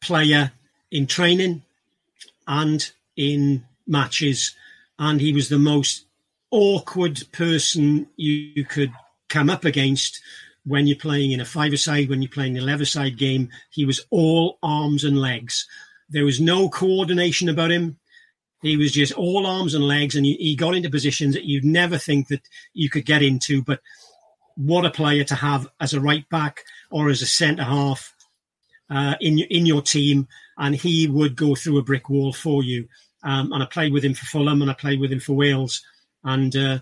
player in training and in matches, and he was the most awkward person you could come up against when you're playing in a five-a-side, when you're playing a 11-side game. He was all arms and legs. There was no coordination about him. He was just all arms and legs, and he got into positions that you'd never think that you could get into. But what a player to have as a right back or as a centre half uh, in in your team, and he would go through a brick wall for you. Um, and I played with him for Fulham, and I played with him for Wales, and uh,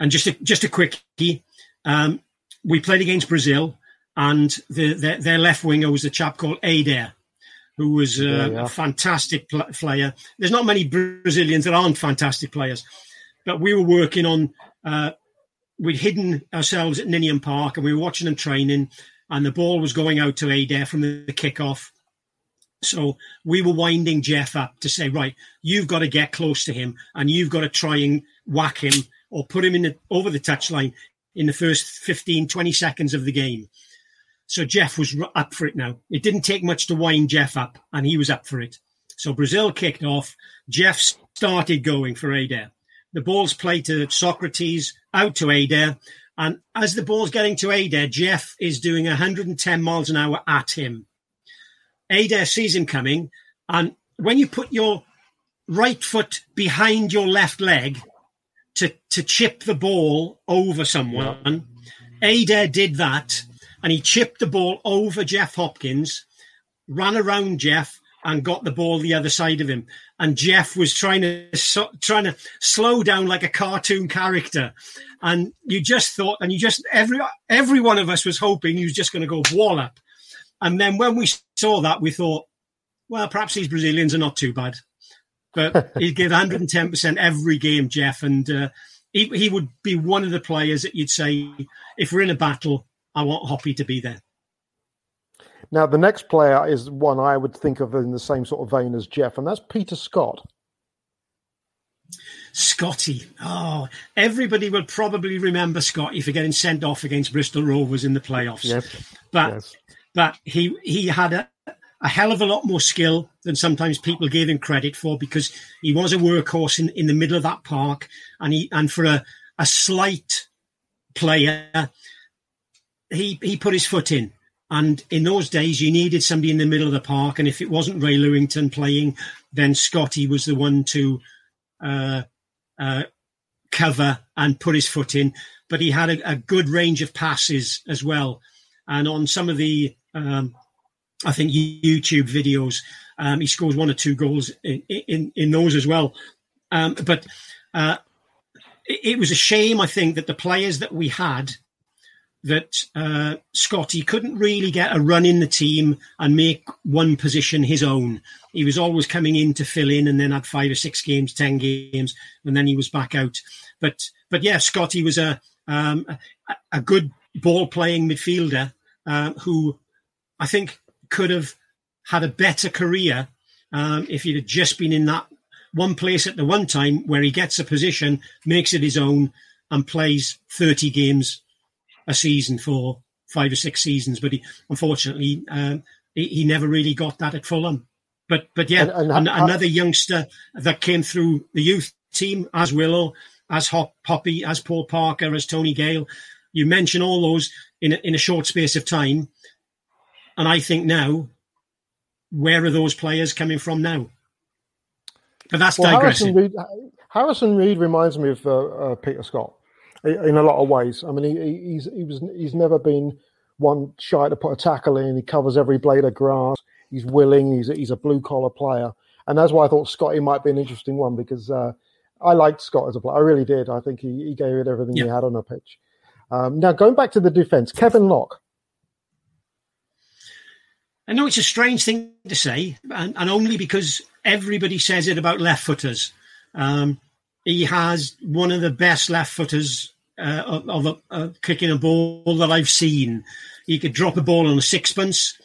and just a, just a quickie. Um, we played against Brazil, and the, the, their left winger was a chap called Éder, who was uh, yeah, yeah. a fantastic player. There's not many Brazilians that aren't fantastic players, but we were working on. Uh, we'd hidden ourselves at Ninian Park, and we were watching them training and the ball was going out to Éder from the, the kickoff. So we were winding Jeff up to say, right, you've got to get close to him and you've got to try and whack him or put him in the, over the touchline in the first 15, 20 seconds of the game. So Jeff was up for it now. It didn't take much to wind Jeff up and he was up for it. So Brazil kicked off. Jeff started going for Éder. The ball's played to Socrates, out to Éder. And as the ball's getting to Éder, Jeff is doing 110 miles an hour at him. Éder sees him coming, and when you put your right foot behind your left leg to, to chip the ball over someone, Éder did that, and he chipped the ball over Jeff Hopkins, ran around Jeff, and got the ball the other side of him. And Jeff was trying to so, trying to slow down like a cartoon character, and you just thought, and you just every every one of us was hoping he was just going to go wallop. And then when we saw that, we thought, well, perhaps these Brazilians are not too bad. But <laughs> he'd give 110 percent every game, Jeff. and uh, he he would be one of the players that you'd say, if we're in a battle, I want Hoppy to be there. Now, the next player is one I would think of in the same sort of vein as Jeff, and that's Peter Scott. Scotty. Oh, everybody will probably remember Scotty for getting sent off against Bristol Rovers in the playoffs. Yes. But yes. but he he had a, a hell of a lot more skill than sometimes people gave him credit for because he was a workhorse in, in the middle of that park and he and for a, a slight player he he put his foot in And in those days, you needed somebody in the middle of the park. And if it wasn't Ray Lewington playing, then Scotty was the one to uh, uh, cover and put his foot in. But he had a, a, good range of passes as well. And on some of the, um, I think, YouTube videos, um, he scores one or two goals in, in, in those as well. Um, but uh, it, it was a shame, I think, that the players that we had that uh, Scotty couldn't really get a run in the team and make one position his own. He was always coming in to fill in and then had five or six games, ten games, and then he was back out. But but yeah, Scotty was a um, a, good ball playing midfielder uh, who I think could have had a better career um, if he'd just been in that one place at the one time where he gets a position, makes it his own, and plays 30 games a season for five or six seasons, but he unfortunately um, he, he, never really got that at Fulham. But but yeah, and, and, another youngster that came through the youth team as Willow, as Hop, Poppy, as Paul Parker, as Tony Gale. You mention all those in a, in a short space of time, and I think now, where are those players coming from now? But that's well, digressing. Harrison Reed, Harrison Reed reminds me of uh, uh, Peter Scott in a lot of ways. I mean, he, he's he was he's never been one shy to put a tackle in. He covers every blade of grass. He's willing. He's he's a blue collar player, and that's why I thought Scotty might be an interesting one because uh, I liked Scott as a player. I really did. I think he, he gave it everything yeah. he had on the pitch. Um, now going back to the defense, Kevin Lock. I know it's a strange thing to say, and, and only because everybody says it about left footers. Um, he has one of the best left footers uh, of, of a, uh, kicking a ball that I've seen. He could drop a ball on a sixpence.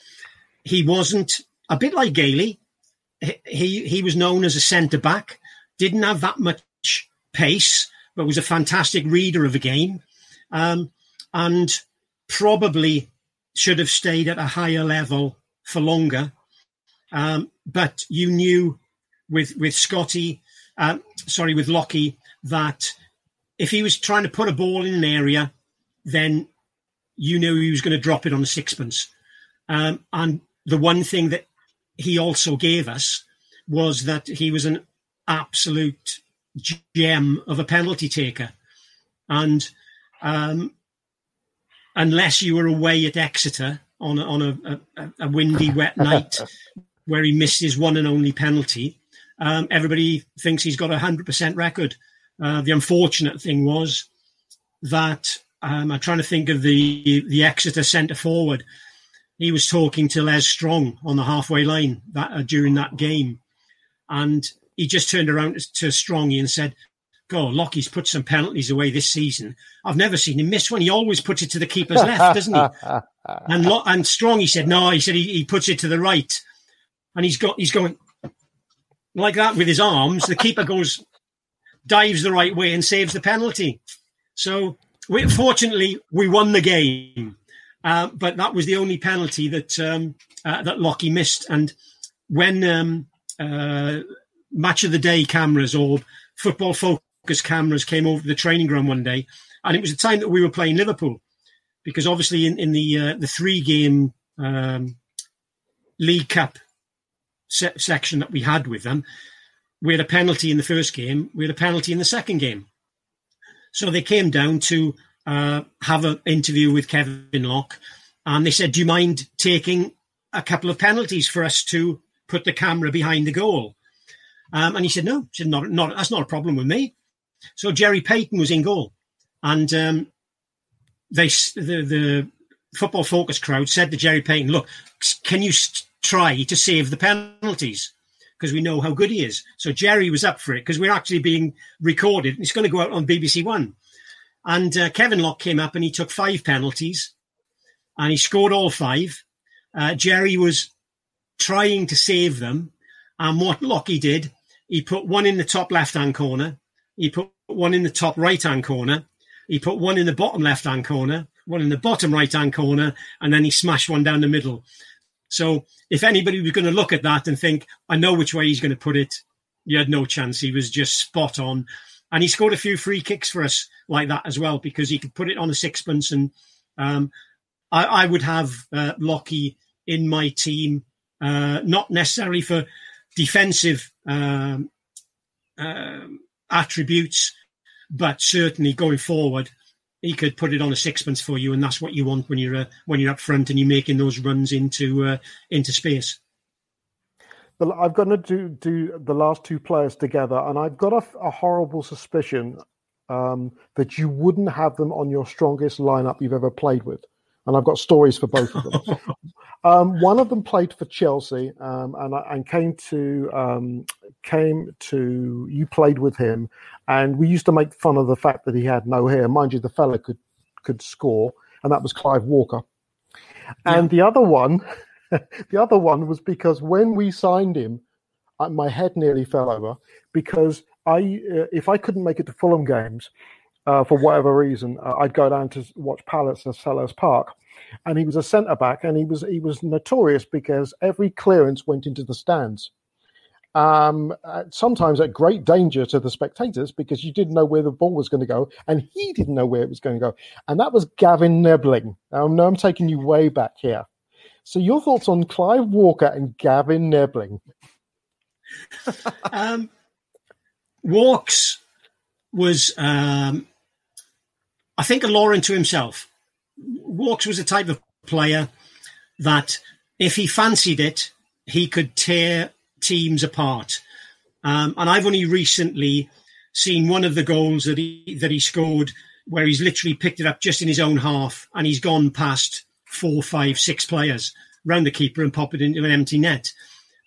He wasn't a bit like Gailey. He he was known as a centre back. Didn't have that much pace, but was a fantastic reader of the game, um, and probably should have stayed at a higher level for longer. Um, but you knew with with Scotty, uh, sorry, with Lockie, that if he was trying to put a ball in an area, then you knew he was going to drop it on a sixpence. Um, and the one thing that he also gave us was that he was an absolute gem of a penalty taker. And um, unless you were away at Exeter on a, on a, a, a windy, wet night <laughs> where he missed his one and only penalty, um, everybody thinks he's got a 100% record. Uh, the unfortunate thing was that um, I'm trying to think of the the Exeter centre forward. He was talking to Les Strong on the halfway line that uh, during that game, and he just turned around to Strongy and said, "God, Lockie's put some penalties away this season. I've never seen him miss one. He always puts it to the keeper's left, doesn't he?" <laughs> and Lo- and Strong, he said, "No, he said he, he puts it to the right." And he's got he's going like that with his arms. The keeper goes dives the right way and saves the penalty. So we, fortunately, we won the game, uh, but that was the only penalty that um, uh, that Lockie missed. And when um, uh, match of the day cameras or football focus cameras came over the training ground one day, and it was the time that we were playing Liverpool, because obviously in, in the uh, the three game um, League Cup se- section that we had with them, we had a penalty in the first game, we had a penalty in the second game. So they came down to uh, have an interview with Kevin Lock, and they said, "Do you mind taking a couple of penalties for us to put the camera behind the goal?" Um, and he said, "No, said, not, not, that's not a problem with me." So Gerry Peyton was in goal, and um, they the, the football focus crowd said to Gerry Peyton, "Look, can you try to save the penalties?" because we know how good he is. So Gerry was up for it because we're actually being recorded. It's going to go out on BBC One. And uh, Kevin Lock came up and he took five penalties and he scored all five. Uh, Gerry was trying to save them. And what Lockie did, he put one in the top left hand corner, he put one in the top right hand corner, he put one in the bottom left hand corner, one in the bottom right hand corner, and then he smashed one down the middle. So if anybody was going to look at that and think, I know which way he's going to put it, you had no chance. He was just spot on. And he scored a few free kicks for us like that as well, because he could put it on a sixpence and um, I, I would have uh, Lockie in my team, uh, not necessarily for defensive um, um, attributes, but certainly going forward, he could put it on a sixpence for you, and that's what you want when you're uh, when you're up front and you're making those runs into uh, into space. I've got to do do the last two players together, and I've got a, a horrible suspicion um, that you wouldn't have them on your strongest lineup you've ever played with. And I've got stories for both of them. <laughs> um, one of them played for Chelsea, um, and, and came to um, came to you played with him, and we used to make fun of the fact that he had no hair. Mind you, the fella could could score, and that was Clive Walker. And yeah. the other one, <laughs> the other one was because when we signed him, my head nearly fell over because I uh, if I couldn't make it to Fulham games uh, for whatever reason, uh, I'd go down to watch Palace at Selhurst Park, and he was a centre back, and he was he was notorious because every clearance went into the stands. Um, uh, sometimes at great danger to the spectators because you didn't know where the ball was going to go, and he didn't know where it was going to go. And that was Gavin Nebbeling. Now, now I'm taking you way back here. So, your thoughts on Clive Walker and Gavin Nebbeling? <laughs> um, Walks was, um, I think, a law unto himself. Walks was a type of player that, if he fancied it, he could tear teams apart. Um, and I've only recently seen one of the goals that he that he scored where he's literally picked it up just in his own half and he's gone past four, five, six players round the keeper and popped it into an empty net.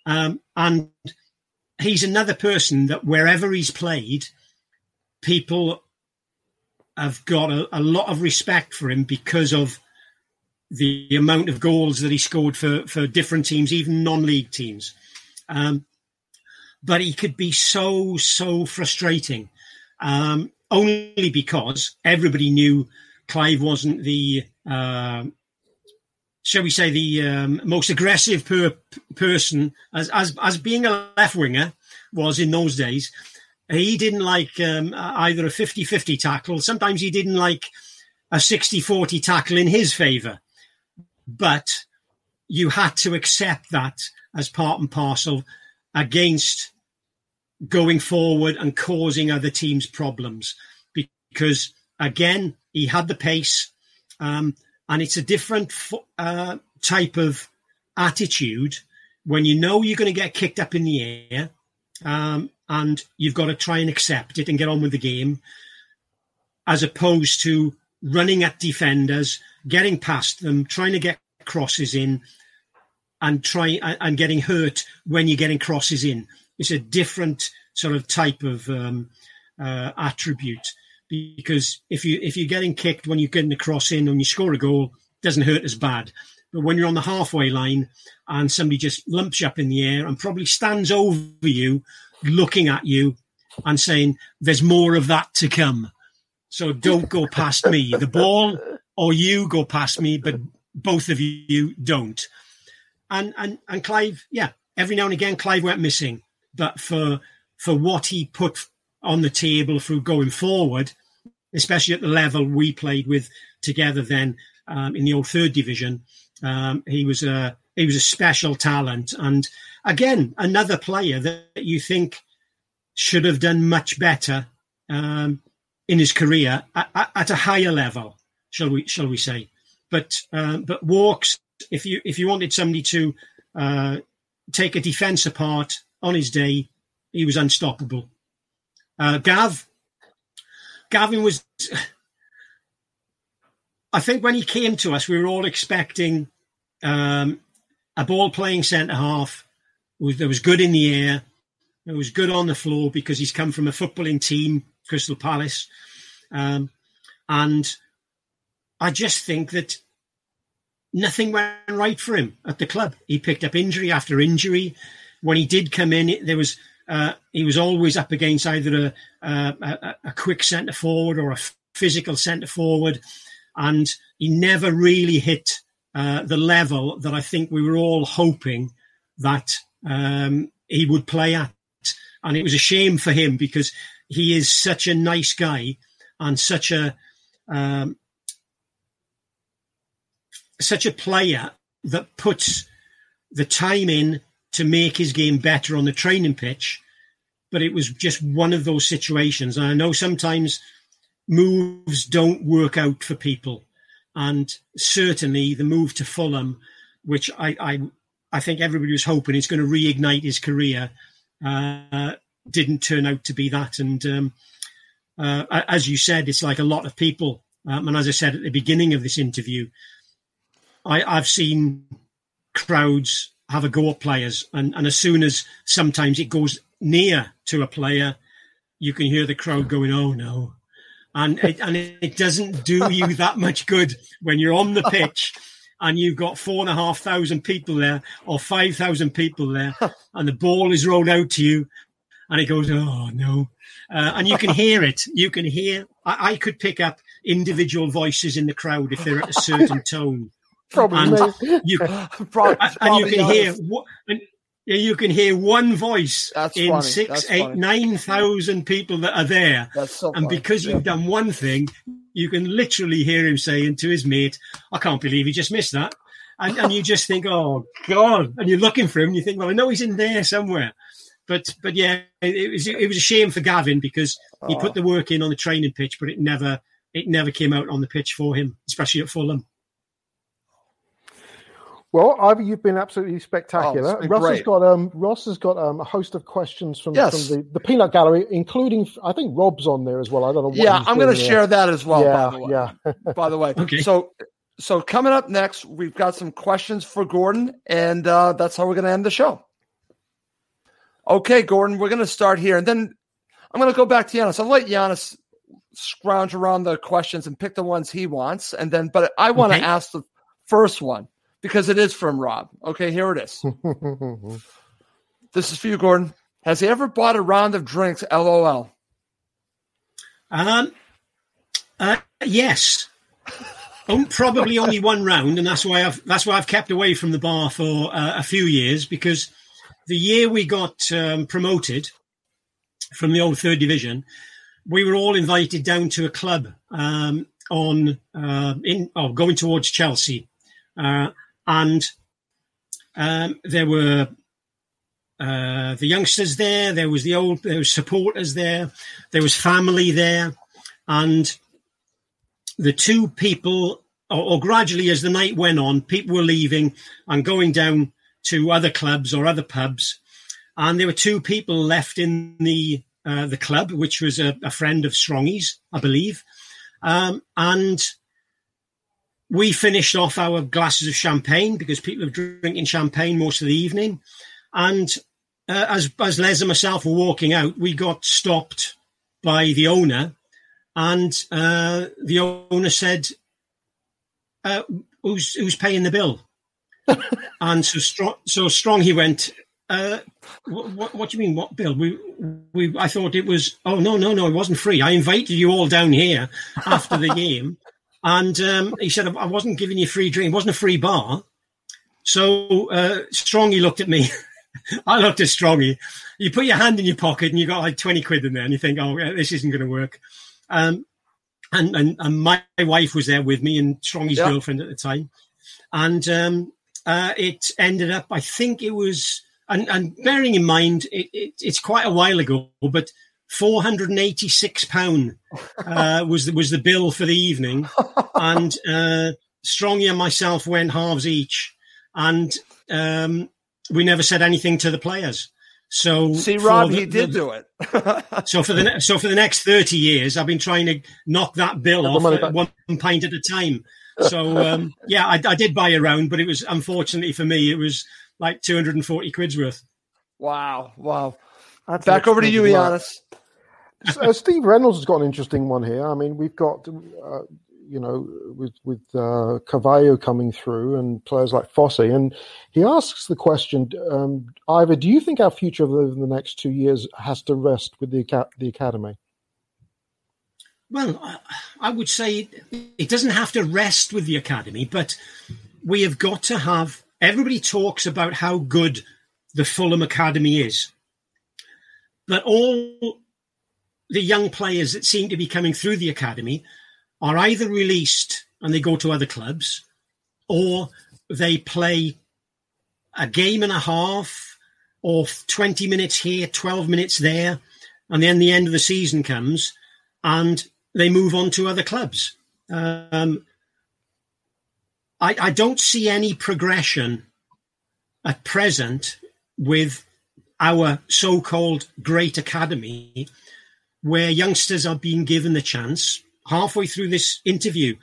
Um, and he's another person that wherever he's played, people have got a, a, lot of respect for him because of the amount of goals that he scored for, for different teams, even non-league teams. Um, but he could be so, so frustrating, um, only because everybody knew Clive wasn't the, uh, shall we say, the um, most aggressive per- person as, as as being a left winger was in those days. He didn't like um, either a 50-50 tackle. Sometimes he didn't like a 60-40 tackle in his favour. But you had to accept that as part and parcel against going forward and causing other teams problems. Because again, he had the pace. Um, and it's a different uh, type of attitude when you know you're going to get kicked up in the air um, and you've got to try and accept it and get on with the game, as opposed to running at defenders, getting past them, trying to get crosses in, and trying and getting hurt when you're getting crosses in. It's a different sort of type of um, uh, attribute because if you if you're getting kicked when you're getting a cross in and you score a goal, doesn't hurt as bad. But when you're on the halfway line and somebody just lumps you up in the air and probably stands over you, looking at you and saying, "There's more of that to come," so don't go past me. The ball or you go past me, but both of you don't. And and and Clive, yeah, every now and again Clive went missing, but for for what he put on the table through going forward, especially at the level we played with together then um, in the old third division. Um, he was a he was a special talent, and again another player that you think should have done much better um, in his career at, at, a higher level, shall we shall we say? But uh, but walks if you if you wanted somebody to uh, take a defence apart on his day, he was unstoppable. Uh, Gav Gavin was. <sighs> I think when he came to us, we were all expecting um, a ball playing centre half. That was good in the air. It was good on the floor because he's come from a footballing team, Crystal Palace. Um, and I just think that nothing went right for him at the club. He picked up injury after injury. When he did come in, there was uh, he was always up against either a, a, a quick centre forward or a physical centre forward, and he never really hit uh, the level that I think we were all hoping that um, he would play at. And it was a shame for him because he is such a nice guy and such a um, such a player that puts the time in to make his game better on the training pitch. But it was just one of those situations. And I know sometimes moves don't work out for people. And certainly the move to Fulham, which I, I, I think everybody was hoping is going to reignite his career, uh, didn't turn out to be that. And um, uh, as you said, it's like a lot of people. Um, and as I said at the beginning of this interview, I, I've seen crowds have a go at players, and, and as soon as sometimes it goes near to a player, you can hear the crowd going, "Oh no," and it, and it doesn't do you <laughs> that much good when you're on the pitch and you've got four and a half thousand people there or five thousand people there, <laughs> and the ball is rolled out to you, and it goes, "Oh no," uh, and you can hear it. You can hear. I, I could pick up individual voices in the crowd if they're at a certain <laughs> tone. Probably and you, <laughs> Probably- and you can hear honest. and you can hear one voice That's in funny. six, That's eight, funny. nine thousand people that are there. So and funny. because Yeah. you've done one thing, you can literally hear him saying to his mate, "I can't believe he just missed that," and and you just think, "Oh God!" And you're looking for him, and you think, "Well, I know he's in there somewhere." But but yeah, it, it was it was a shame for Gavin because he Oh. put the work in on the training pitch, but it never it never came out on the pitch for him, especially at Fulham. Well, Ivor, you've been absolutely spectacular. Oh, it's been Ross has got um, Ross has got um, a host of questions from, Yes. from the, the Peanut Gallery, including I think Rob's on there as well. I don't know. What yeah, I'm going to share that as well. Yeah, by the way. yeah. <laughs> by the way. Okay. So, so coming up next, we've got some questions for Gordon, and uh, that's how we're going to end the show. Okay, Gordon, we're going to start here, and then I'm going to go back to Giannis. I'll let Giannis scrounge around the questions and pick the ones he wants, and then, but I want to Okay. ask the first one because it is from Rob. Okay, here it is. <laughs> this is for you, Gordon. Has he ever bought a round of drinks? LOL. Um, uh, yes. Um, probably only <laughs> one round, and that's why I've that's why I've kept away from the bar for uh, a few years because the year we got um, promoted from the old third division, we were all invited down to a club um, on uh, in oh, going towards Chelsea, uh, and um, there were uh, the youngsters there. There was the old there was supporters there. There was family there, and the two people, or, or gradually as the night went on, people were leaving and going down to other clubs or other pubs, and there were two people left in the uh, the club, which was a, a friend of Strongy's, I believe, um, and we finished off our glasses of champagne because people were drinking champagne most of the evening, and uh, as as Les and myself were walking out, we got stopped by the owner, and uh, the owner said, uh, "Who's who's paying the bill?" <laughs> and so strong, so strong. He went. Uh, what, what, what do you mean? What bill? We, we, I thought it was. Oh no, no, no! It wasn't free. I invited you all down here after the <laughs> game, and um, he said I wasn't giving you free drink. It wasn't a free bar. So uh, Strongy looked at me. <laughs> I looked at Strongy. You put your hand in your pocket and you got like 20 quid in there and you think, oh, this isn't going to work. Um, and, and, and my wife was there with me and Strongy's Yeah. girlfriend at the time. And um, uh, it ended up, I think it was, and, and bearing in mind, it, it, it's quite a while ago, but 486 pound uh, was the, was the bill for the evening, <laughs> and uh, Strongy and myself went halves each, and um, we never said anything to the players. So See, Rob, the- he did the- do it. <laughs> So for the so for the next thirty years, I've been trying to knock that bill the off money at back. one pint at a time. So um, <laughs> yeah, I, I did buy a round, but it was unfortunately for me, it was like two hundred and forty quid's worth. wow, wow. That's Back over to you, excellent. Giannis. Uh, Steve Reynolds has got an interesting one here. I mean, we've got, uh, you know, with with uh, Carvalho coming through and players like Fosse, and he asks the question: um, Ivor, do you think our future over the next two years has to rest with the the academy? Well, I would say it doesn't have to rest with the academy, but we have got to have. Everybody talks about how good the Fulham Academy is, but all the young players that seem to be coming through the academy are either released and they go to other clubs, or they play a game and a half or 20 minutes here, 12 minutes there, and then the end of the season comes and they move on to other clubs. Um, I, I don't see any progression at present with our so-called great academy where youngsters are being given the chance halfway through this interview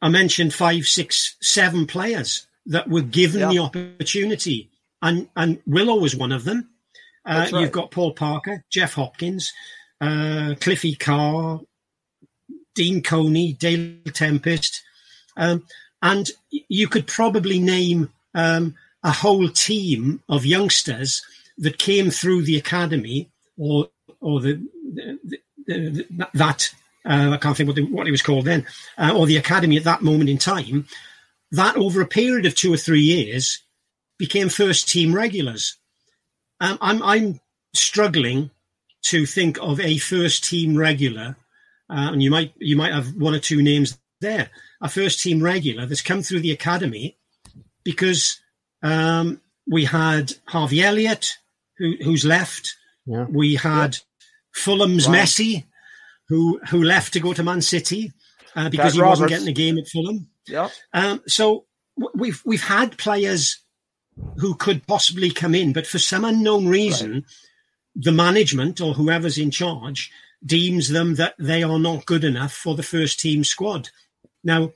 i mentioned five six seven players that were given yeah. the opportunity and and willow was one of them uh, right. you've got paul parker jeff hopkins uh, cliffy carr dean coney dale tempest um, and you could probably name um, a whole team of youngsters that came through the academy or or the, that uh, I can't think what, what it was called then uh, or the academy at that moment in time that over a period of two or three years became first team regulars. Um, I'm I'm struggling to think of a first team regular, uh, and you might you might have one or two names there. A first team regular that's come through the academy because um, we had Harvey Elliott, who, who's left. Yeah. We had. Fulham's right. Messi, who who left to go to Man City uh, because he Roberts. wasn't getting a game at Fulham. Yeah. Um, so we've we've had players who could possibly come in, but for some unknown reason, right. the management or whoever's in charge deems them that they are not good enough for the first team squad. Now,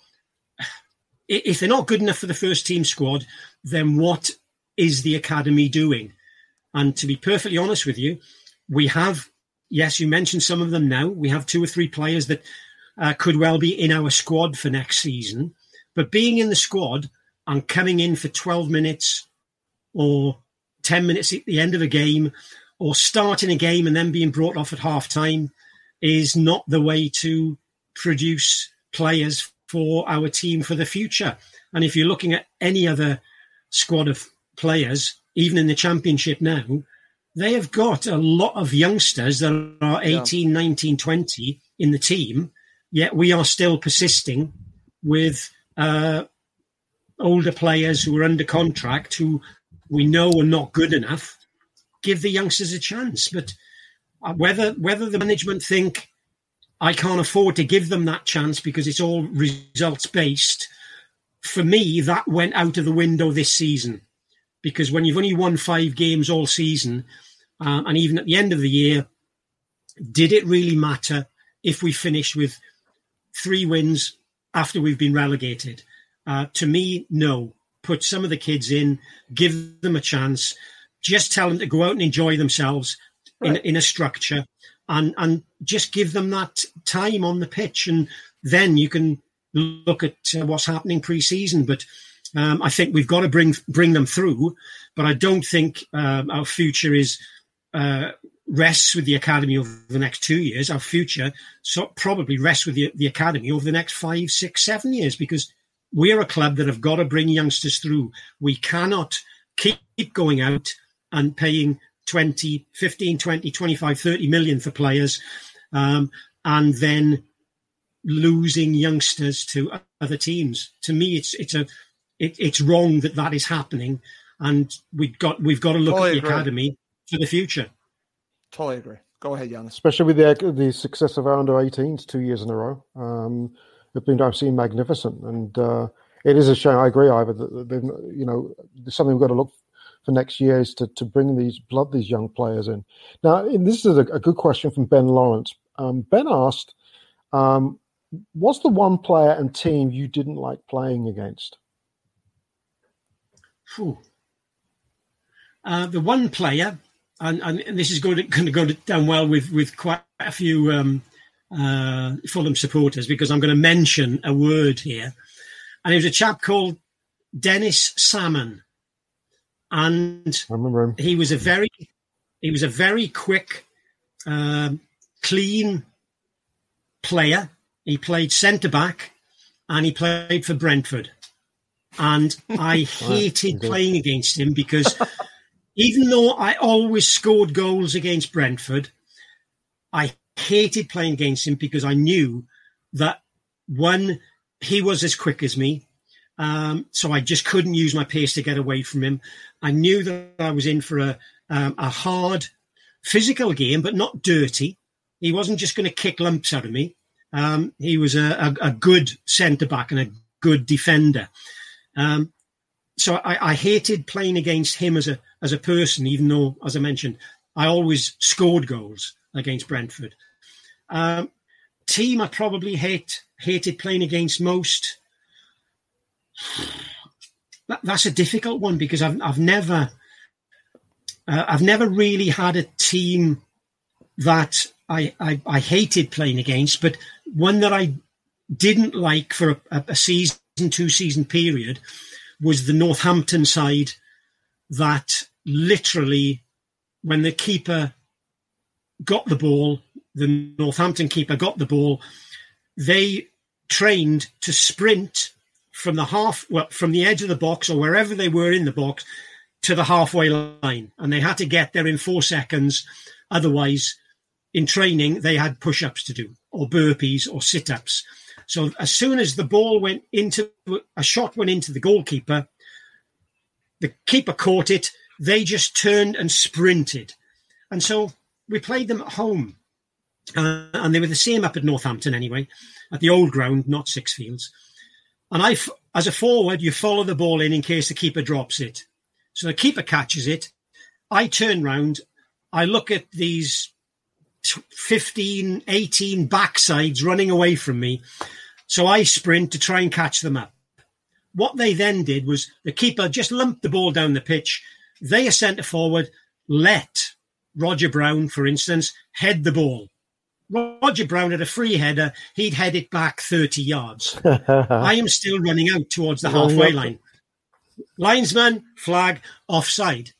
if they're not good enough for the first team squad, then what is the academy doing? And to be perfectly honest with you, we have, yes, you mentioned some of them now. We have two or three players that uh, could well be in our squad for next season. But being in the squad and coming in for 12 minutes or 10 minutes at the end of a game or starting a game and then being brought off at half time is not the way to produce players for our team for the future. And if you're looking at any other squad of players, even in the championship now, they have got a lot of youngsters that are 18, yeah. 19, 20 in the team, yet we are still persisting with uh, older players who are under contract who we know are not good enough. Give the youngsters a chance, but uh, whether whether the management think I can't afford to give them that chance because it's all results based. For me, that went out of the window this season because when you've only won five games all season, uh, and even at the end of the year, did it really matter if we finished with three wins after we've been relegated? Uh, to me, no. Put some of the kids in, give them a chance, just tell them to go out and enjoy themselves right. in, in a structure and and just give them that time on the pitch, and then you can look at uh, what's happening pre-season. But um, I think we've got to bring bring them through. But I don't think um, our future is uh, rests with the academy over the next two years. Our future so probably rests with the, the academy over the next five, six, seven years because we're a club that have got to bring youngsters through. We cannot keep going out and paying 20, 15, 20, 25, 30 million for players, um, and then losing youngsters to other teams. To me, it's it's a it, it's wrong that that is happening, and we've got we've got to look totally at the academy for the future. Totally agree. Go ahead, Jan. Especially with the the success of our under 18s two years in a row, um, they've been I've seen magnificent, and uh, it is a shame. I agree, Ivor, that they've you know something we've got to look for next year is to, to bring these blood these young players in. Now, this is a, a good question from Ben Lawrence. Um, ben asked, um, "What's the one player and team you didn't like playing against?" Uh, the one player, and, and, this is going to, going to go down well with with quite a few um, uh, Fulham supporters because I'm going to mention a word here, and it was a chap called Danis Salman and I remember him. He was a very, he was a very quick, um, clean player. He played centre back, and he played for Brentford. And I <laughs> hated playing against him because even though I always scored goals against Brentford, I hated playing against him because I knew that one, he was as quick as me. Um, so I just couldn't use my pace to get away from him. I knew that I was in for a, um, a hard physical game, but not dirty. He wasn't just going to kick lumps out of me. Um, he was a, a, a good centre back and a good defender. Um, so I, I, hated playing against him as a as a person, even though, as I mentioned, I always scored goals against Brentford. Um, team I probably hate hated playing against most. <sighs> That, that's a difficult one because I've I've never uh, I've never really had a team that I, I, I hated playing against, but one that I didn't like for a, a season, two season period was the Northampton side that literally, when the keeper got the ball, the Northampton keeper got the ball, they trained to sprint from the half, well, from the edge of the box or wherever they were in the box to the halfway line. And they had to get there in four seconds. Otherwise, in training, they had push ups to do, or burpees, or sit ups. So as soon as the ball went into a shot went into the goalkeeper, the keeper caught it. They just turned and sprinted, and so we played them at home, uh, and they were the same up at Northampton anyway, at the old ground, not Sixfields. And I, as a forward, you follow the ball in in case the keeper drops it. So the keeper catches it. I turn round. I look at these 15, 18 backsides running away from me. So I sprint to try and catch them up. What they then did was the keeper just lumped the ball down the pitch. They, a centre forward, let Roger Brown, for instance, head the ball. Roger Brown had a free header. He'd head it back 30 yards. <laughs> I am still running out towards the halfway line. Linesman, flag, offside.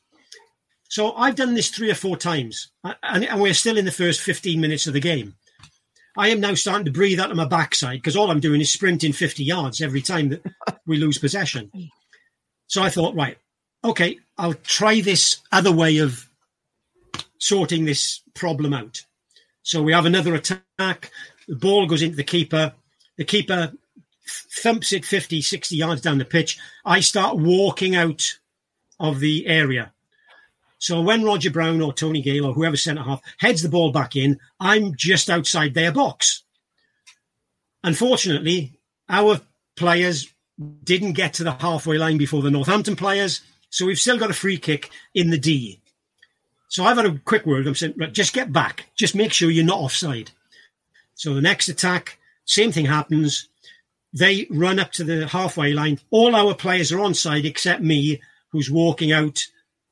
So I've done this three or four times, and, we're still in the first 15 minutes of the game. I am now starting to breathe out of my backside because all I'm doing is sprinting 50 yards every time that we lose possession. So I thought, right, okay, I'll try this other way of sorting this problem out. So we have another attack. The ball goes into the keeper. The keeper thumps it 50, 60 yards down the pitch. I start walking out of the area. So when Roger Brown or Tony Gale or whoever centre half heads the ball back in, I'm just outside their box. Unfortunately, our players didn't get to the halfway line before the Northampton players, so we've still got a free kick in the D. So I've had a quick word. I'm saying, right, just get back. Just make sure you're not offside. So the next attack, same thing happens. They run up to the halfway line. All our players are onside except me, who's walking out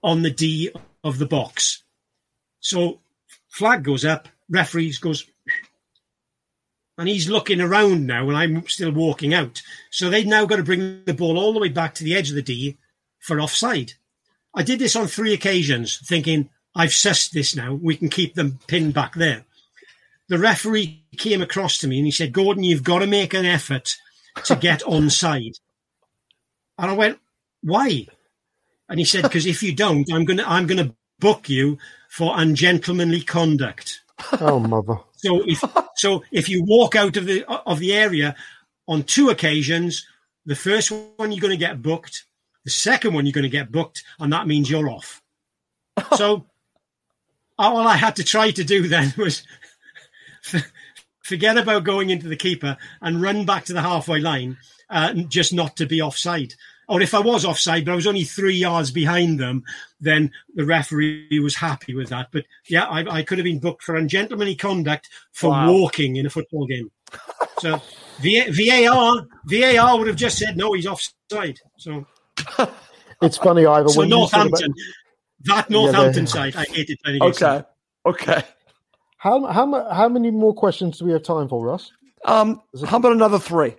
on the D of the box. So flag goes up, referees goes, and he's looking around now, and I'm still walking out. So they've now got to bring the ball all the way back to the edge of the D for offside. I did this on three occasions, thinking I've sussed this now. We can keep them pinned back there. The referee came across to me and he said, "Gordon, you've got to make an effort to get <laughs> onside." And I went, "Why?" And he said, because if you don't, I'm gonna I'm gonna book you for ungentlemanly conduct. Oh mother. So if so if you walk out of the of the area on two occasions, the first one you're gonna get booked, the second one you're gonna get booked, and that means you're off. <laughs> so all I had to try to do then was <laughs> forget about going into the keeper and run back to the halfway line, uh, just not to be offside or if I was offside, but I was only three yards behind them, then the referee was happy with that. But yeah, I, I could have been booked for ungentlemanly conduct for wow. walking in a football game. So VAR, VAR would have just said no, he's offside. So it's funny, either. So Northampton, about... that Northampton yeah, side, I hated playing against. Okay, them. okay. How how how many more questions do we have time for, Russ? Um, how about another three?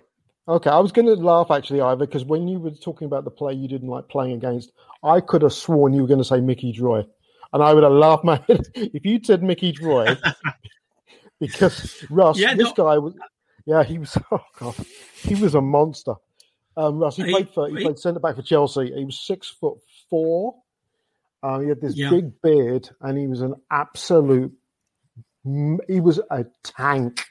Okay, I was going to laugh actually, Ivor, because when you were talking about the play you didn't like playing against, I could have sworn you were going to say Mickey Droy, and I would have laughed my <laughs> head if you said Mickey Droy, <laughs> because Russ, yeah, this no. guy was, yeah, he was, <laughs> oh god, he was a monster. Um, Russ, he played for, he played centre back for Chelsea. He was six foot four. Uh, he had this yeah. big beard, and he was an absolute, he was a tank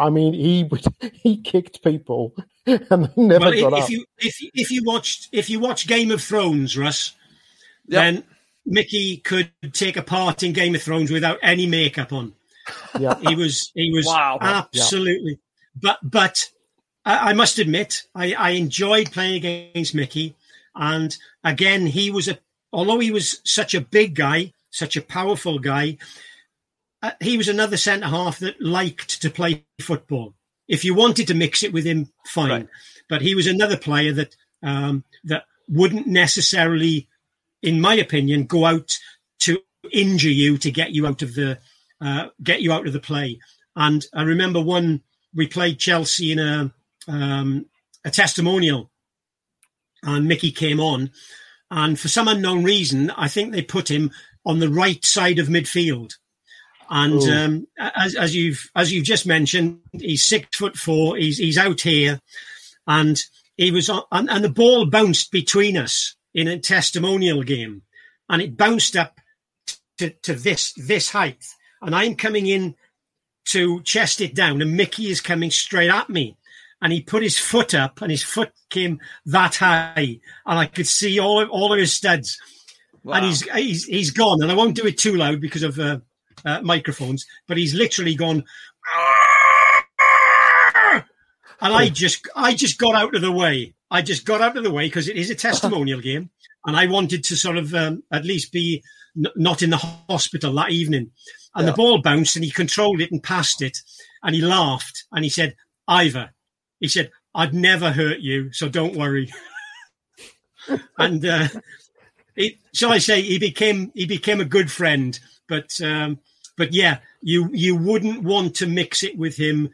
I mean, he <laughs> he kicked people <laughs> and never well, got if, up. If you if if you watched if you watch Game of Thrones, Russ, Yep. then Mickey could take a part in Game of Thrones without any makeup on. <laughs> yeah, He was he was Wow. absolutely. But but I, I must admit, I, I enjoyed playing against Mickey, and again, he was a although he was such a big guy, such a powerful guy. Uh, he was another centre half that liked to play football. If you wanted to mix it with him, fine. Right. But he was another player that um, that wouldn't necessarily, in my opinion, go out to injure you to get you out of the uh, get you out of the play. And I remember one we played Chelsea in a um, a testimonial, and Mickey came on, and for some unknown reason, I think they put him on the right side of midfield. And um, as, as you've as you've just mentioned, he's six foot four. He's he's out here, and he was on, and, and the ball bounced between us in a testimonial game, and it bounced up to, to this this height, and I'm coming in to chest it down, and Mickey is coming straight at me, and he put his foot up, and his foot came that high, and I could see all of, all of his studs, Wow. and he's he's he's gone, and I won't do it too loud because of uh, uh, microphones, but he's literally gone. And I just, I just got out of the way. I just got out of the way because it is a testimonial game, and I wanted to sort of um, at least be n- not in the hospital that evening. And the ball bounced, and he controlled it and passed it, and he laughed and he said, "Ivor," he said, "I'd never hurt you, so don't worry." <laughs> and uh, it, shall I say, he became he became a good friend. But um, but yeah, you you wouldn't want to mix it with him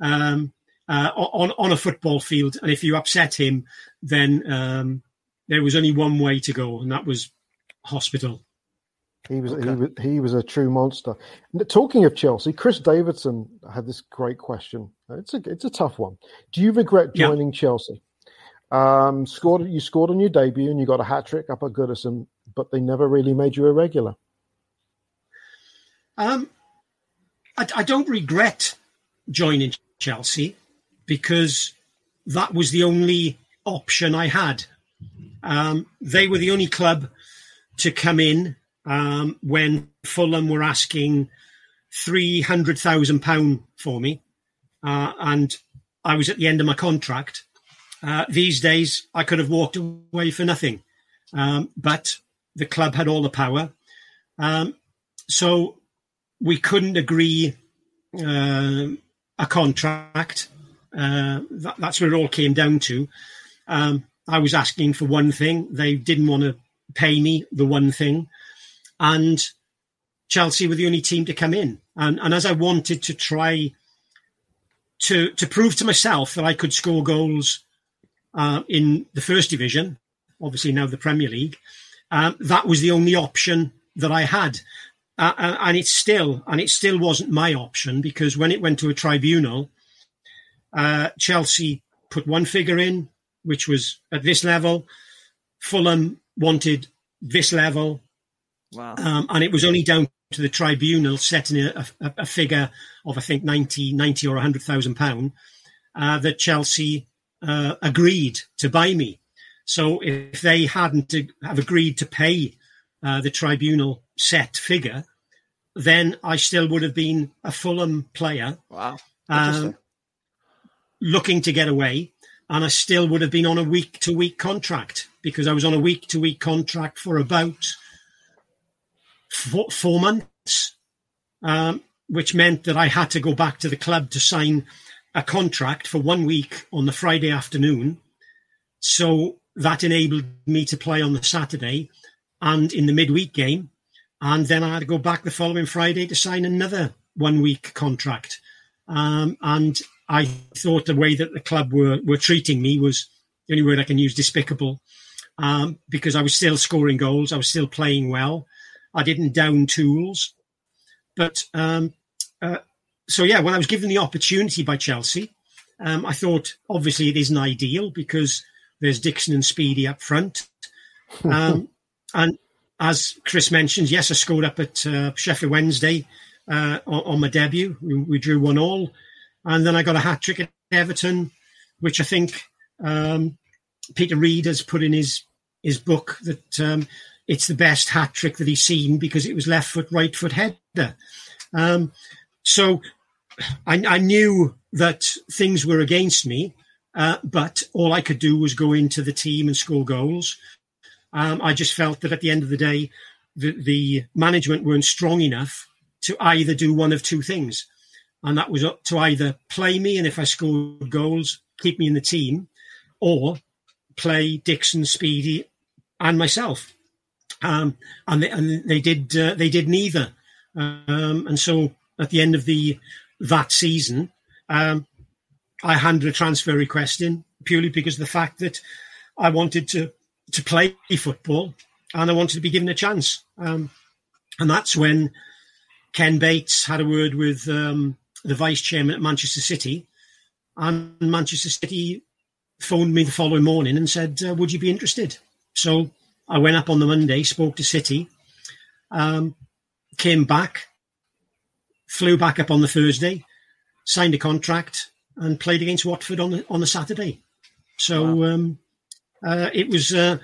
um, uh, on on a football field, and if you upset him, then um, there was only one way to go, and that was hospital. He was, he was he was a true monster. Talking of Chelsea, Chris Davidson had this great question. It's a it's a tough one. Do you regret Yeah. joining Chelsea? Um, scored you scored on your debut and you got a hat trick up at Goodison, but they never really made you a regular. Um, I, I don't regret joining Chelsea because that was the only option I had. Um, they were the only club to come in um, when Fulham were asking three hundred thousand pound for me, uh, and I was at the end of my contract. Uh, these days, I could have walked away for nothing, um, but the club had all the power. Um, so we couldn't agree uh, a contract. Uh, that, that's where it all came down to. Um, I was asking for one thing; they didn't want to pay me the one thing, and Chelsea were the only team to come in. And, and as I wanted to try to to prove to myself that I could score goals uh, in the first division, obviously now the Premier League, um, that was the only option that I had uh, and- and it still and it still wasn't my option because when it went to a tribunal, uh, Chelsea put one figure in, which was at this level. Fulham wanted this level, Wow. um, and it was only down to the tribunal setting a, a, a figure of I think 90, 90 or hundred thousand pound uh, that Chelsea uh, agreed to buy me. So if they hadn't have agreed to pay uh, the tribunal set figure, then I still would have been a Fulham player Wow. um, looking to get away, and I still would have been on a week to week contract because I was on a week to week contract for about four, four months, um, which meant that I had to go back to the club to sign a contract for one week on the Friday afternoon. So that enabled me to play on the Saturday and in the midweek game. And then I had to go back the following Friday to sign another one week contract. Um, and I thought the way that the club were, were treating me was the only word I can use despicable um, because I was still scoring goals. I was still playing well. I didn't down tools. But um, uh, so, yeah, when I was given the opportunity by Chelsea, um, I thought obviously it isn't ideal because there's Dixon and Speedie up front. <laughs> Um, and as Chris mentioned, yes, I scored up at uh, Sheffield Wednesday uh, on, on my debut. We, we drew one all. and then I got a hat trick at Everton, which I think um, Peter Reid has put in his his book that um, it's the best hat trick that he's seen because it was left foot, right foot header. Um, so I, I, knew that things were against me, uh, but all I could do was go into the team and score goals. Um, I just felt that at the end of the day, the, the management weren't strong enough to either do one of two things. And that was to either play me, and if I scored goals, keep me in the team, or play Dixon, Speedie, and myself. Um, and, they, and they did uh, they did neither. Um, and so at the end of the that season, um, I handed a transfer request in purely because of the fact that I wanted to to play football and I wanted to be given a chance. Um, and that's when Ken Bates had a word with um, the vice chairman at Manchester City, and Manchester City phoned me the following morning and said, uh, "Would you be interested?" So I went up on the Monday, spoke to City, um, came back, flew back up on the Thursday, signed a contract, and played against Watford on the on the Saturday. So wow. um, uh, it was uh,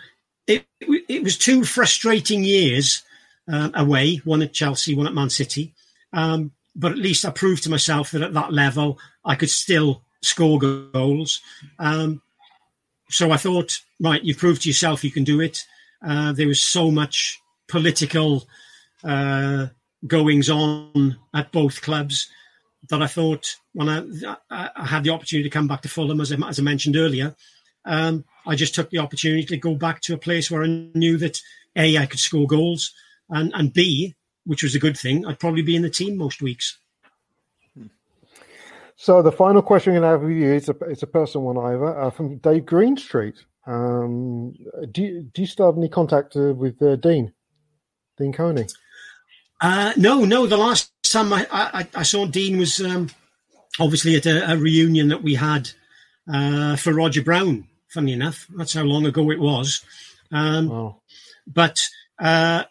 it it was two frustrating years uh, away, one at Chelsea, one at Man City. Um, but at least I proved to myself that at that level I could still score goals. Um, so I thought, right, you've proved to yourself you can do it. Uh, there was so much political uh, goings on at both clubs that I thought when I, I, had the opportunity to come back to Fulham, as I, as I mentioned earlier, um, I just took the opportunity to go back to a place where I knew that A, I could score goals, and, and B, which was a good thing, I'd probably be in the team most weeks. So the final question I'm going to have with you is a, it's a personal one, Ivor, uh, from Dave Greenstreet. Um, do you, do you still have any contact uh, with uh, Dean, Dean Coney? Uh, no, no. The last time I, I, I saw Dean was um, obviously at a, a, reunion that we had uh, for Roger Brown. Funny enough, that's how long ago it was. Um, oh. But uh,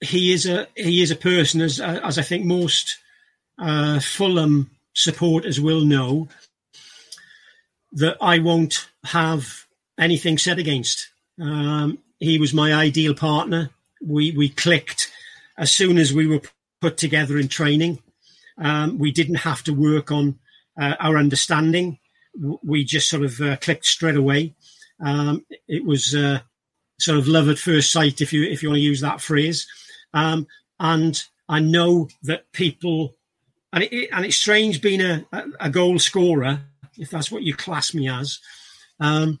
he is a he is a person as as I think most uh, Fulham supporters will know that I won't have anything said against. Um, he was my ideal partner. We we clicked as soon as we were put together in training. Um, we didn't have to work on uh, our understanding. We just sort of uh, clicked straight away. Um, it was uh, sort of love at first sight, if you if you want to use that phrase. Um, and I know that people, and it, and it's strange being a, a goal scorer if that's what you class me as. Um,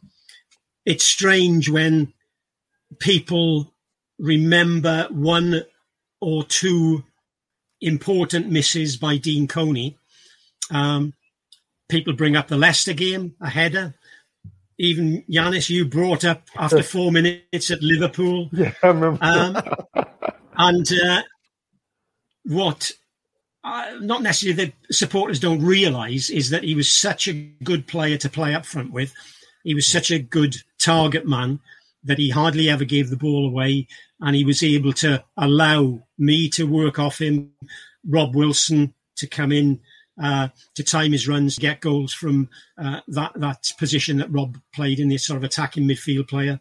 it's strange when people remember one or two important misses by Dean Coney. Um, people bring up the Leicester game, a header. Even Yanis, you brought up after four minutes at Liverpool. <laughs> Yeah, I remember. Um, and uh, what uh, not necessarily the supporters don't realise is that he was such a good player to play up front with. He was such a good target man that he hardly ever gave the ball away, and he was able to allow me to work off him, Rob Wilson to come in uh, to time his runs, get goals from uh, that that position that Rob played in this sort of attacking midfield player,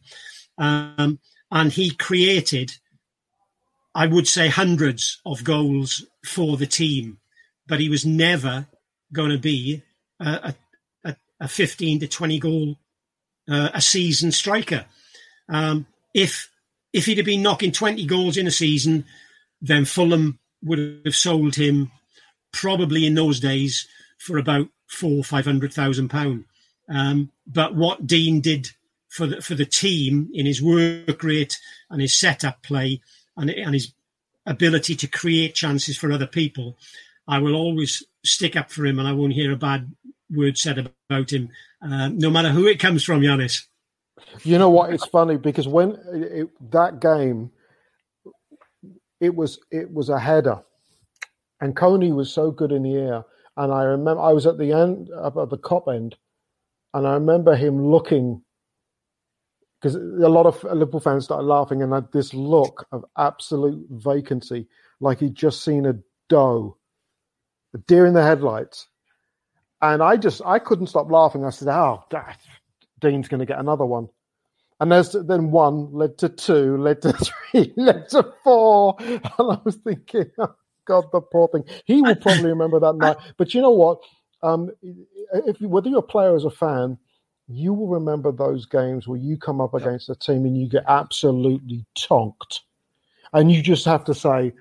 um, and he created I would say hundreds of goals for the team, but he was never going to be a, a, a 15 to 20 goal uh, a season striker. Um, if if he'd have been knocking 20 goals in a season, then Fulham would have sold him probably in those days for about four five hundred thousand pound. Um, but what Dean did for the for the team in his work rate and his setup play and, and his ability to create chances for other people, I will always stick up for him and I won't hear a bad word said about him, uh, no matter who it comes from, Yanis. You know what? It's funny because when it, that game, it was it was a header, and Coney was so good in the air. And I remember I was at the end up at the Kop end, and I remember him looking because a lot of Liverpool fans started laughing and had this look of absolute vacancy, like he'd just seen a doe a deer in the headlights. And I just I couldn't stop laughing. I said, "Oh, God, Dean's going to get another one." And there's then one led to two, led to <laughs> three, led to four, <laughs> and I was thinking, <laughs> God, the poor thing. He will probably remember that <laughs> night. But you know what? Um, if whether you're a player or a fan, you will remember those games where you come up against a team and you get absolutely tonked, and you just have to say,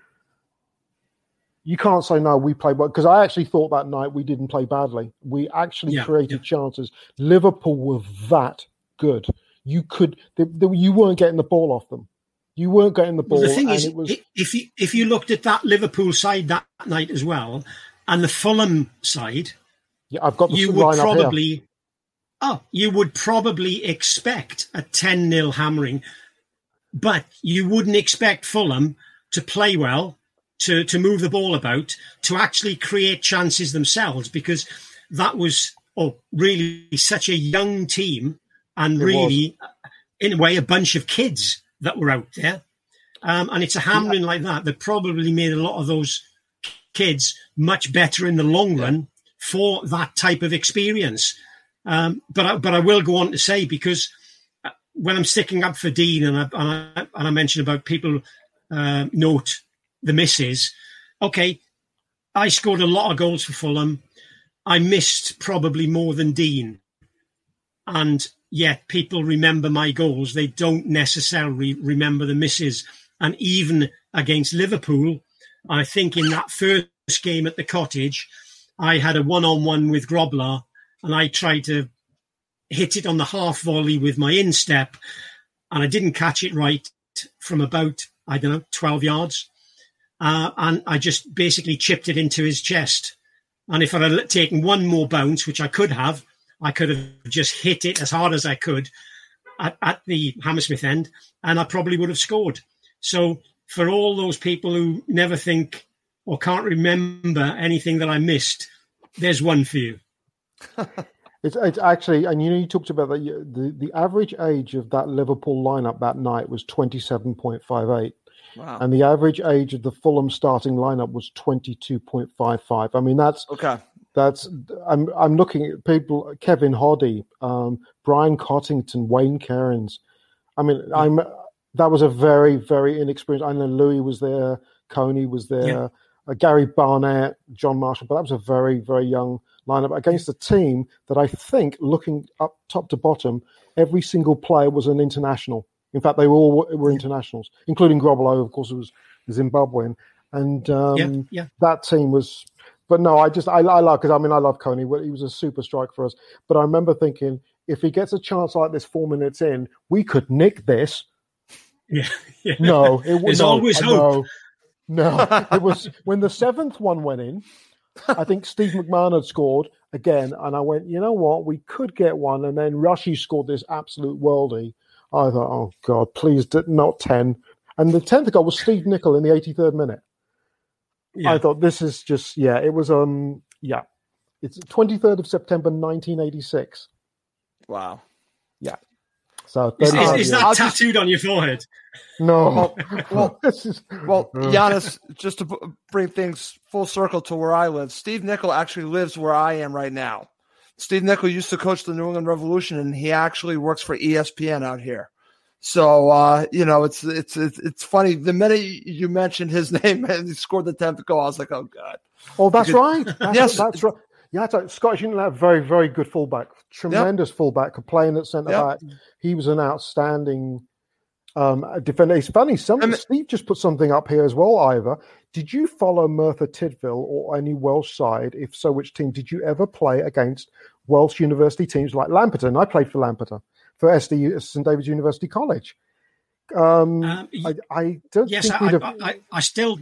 you can't say no. We played well because I actually thought that night we didn't play badly. We actually Yeah, created yeah. chances. Liverpool were that good. You could, they, they- you weren't getting the ball off them. You weren't getting the ball, Well, the thing and is, it was if you if you looked at that Liverpool side that night as well, and the Fulham side, yeah, I've got the you would probably oh you would probably expect a 10 nil hammering but you wouldn't expect fulham to play well to to move the ball about to actually create chances themselves because that was oh really such a young team and It really in a way a bunch of kids that were out there um, and it's a hammering like that that probably made a lot of those kids much better in the long run for that type of experience. Um, but I, but I will go on to say because uh, when I'm sticking up for Dean and I, and I, and I mentioned about people uh, note the misses, okay, I scored a lot of goals for Fulham. I missed probably more than Dean, and yet people remember my goals. They don't necessarily remember the misses. And even against Liverpool, I think in that first game at the cottage, I had a one on one with Grobbelaar and I tried to hit it on the half volley with my instep and I didn't catch it right from about, I don't know, 12 yards. Uh, and I just basically chipped it into his chest. And if I had taken one more bounce, which I could have, I could have just hit it as hard as I could at, at the Hammersmith end, and I probably would have scored. So for all those people who never think or can't remember anything that I missed, there's one for you. <laughs> It's, it's actually, and you know, you talked about that. The the average age of that Liverpool lineup that night was twenty seven point five eight, Wow. and the average age of the Fulham starting lineup was twenty two point five five. I mean, that's Okay. That's. I'm I'm looking at people. Kevin Hoddy, um, Brian Cottington, Wayne Kerrins. I mean, I'm. That was a very very inexperienced. I know Louis was there, Coney was there, Yeah. uh, Gary Barnett, John Marshall, but that was a very very young lineup against a team that I think, looking up top to bottom, every single player was an international. In fact, they were all were internationals, including Grobbelaar, of course, who was Zimbabwean, and um, yeah, yeah. that team was. But no, I just I, I love because I mean I love Coney. He was a super strike for us. But I remember thinking if he gets a chance like this four minutes in, we could nick this. <laughs> Yeah, yeah. No, it was no, always hope. No, no, it was <laughs> when the seventh one went in. I think Steve McMahon had scored again, and I went, you know what, we could get one. And then Rushy scored this absolute worldie. I thought, oh God, please not ten. And the tenth goal was Steve Nicol in the eighty third minute. Yeah. I thought this is just yeah, it was um yeah, it's twenty third of September nineteen eighty six. Wow. Yeah. So Is, 35 is, is years. that tattooed on your forehead? no? well- <laughs> this is Well, <laughs> Giannis, just to b- bring things full circle to where I live, Steve Nicol actually lives where I am right now. Steve Nicol used to coach the New England Revolution, and he actually works for ESPN out here. So uh, you know, it's it's it's it's funny. The minute you mentioned his <laughs> name and he scored the tenth goal, I was like, "Oh God!" Oh, that's Because- right. <laughs> That's, Yes. that's right. Yeah, so Scottish England had a very, very good fullback, tremendous fullback, playing at centre Yep. back. He was an outstanding um, defender. It's funny, some, I mean- Steve just put something up here as well, Ivor. Did you follow Merthyr Tydfil or any Welsh side? If so, which team did you ever play against Welsh university teams like Lampeter? And I played for Lampeter, for SD, St David's University College. Um, Um, I, I don't yes, think I. I, I, still,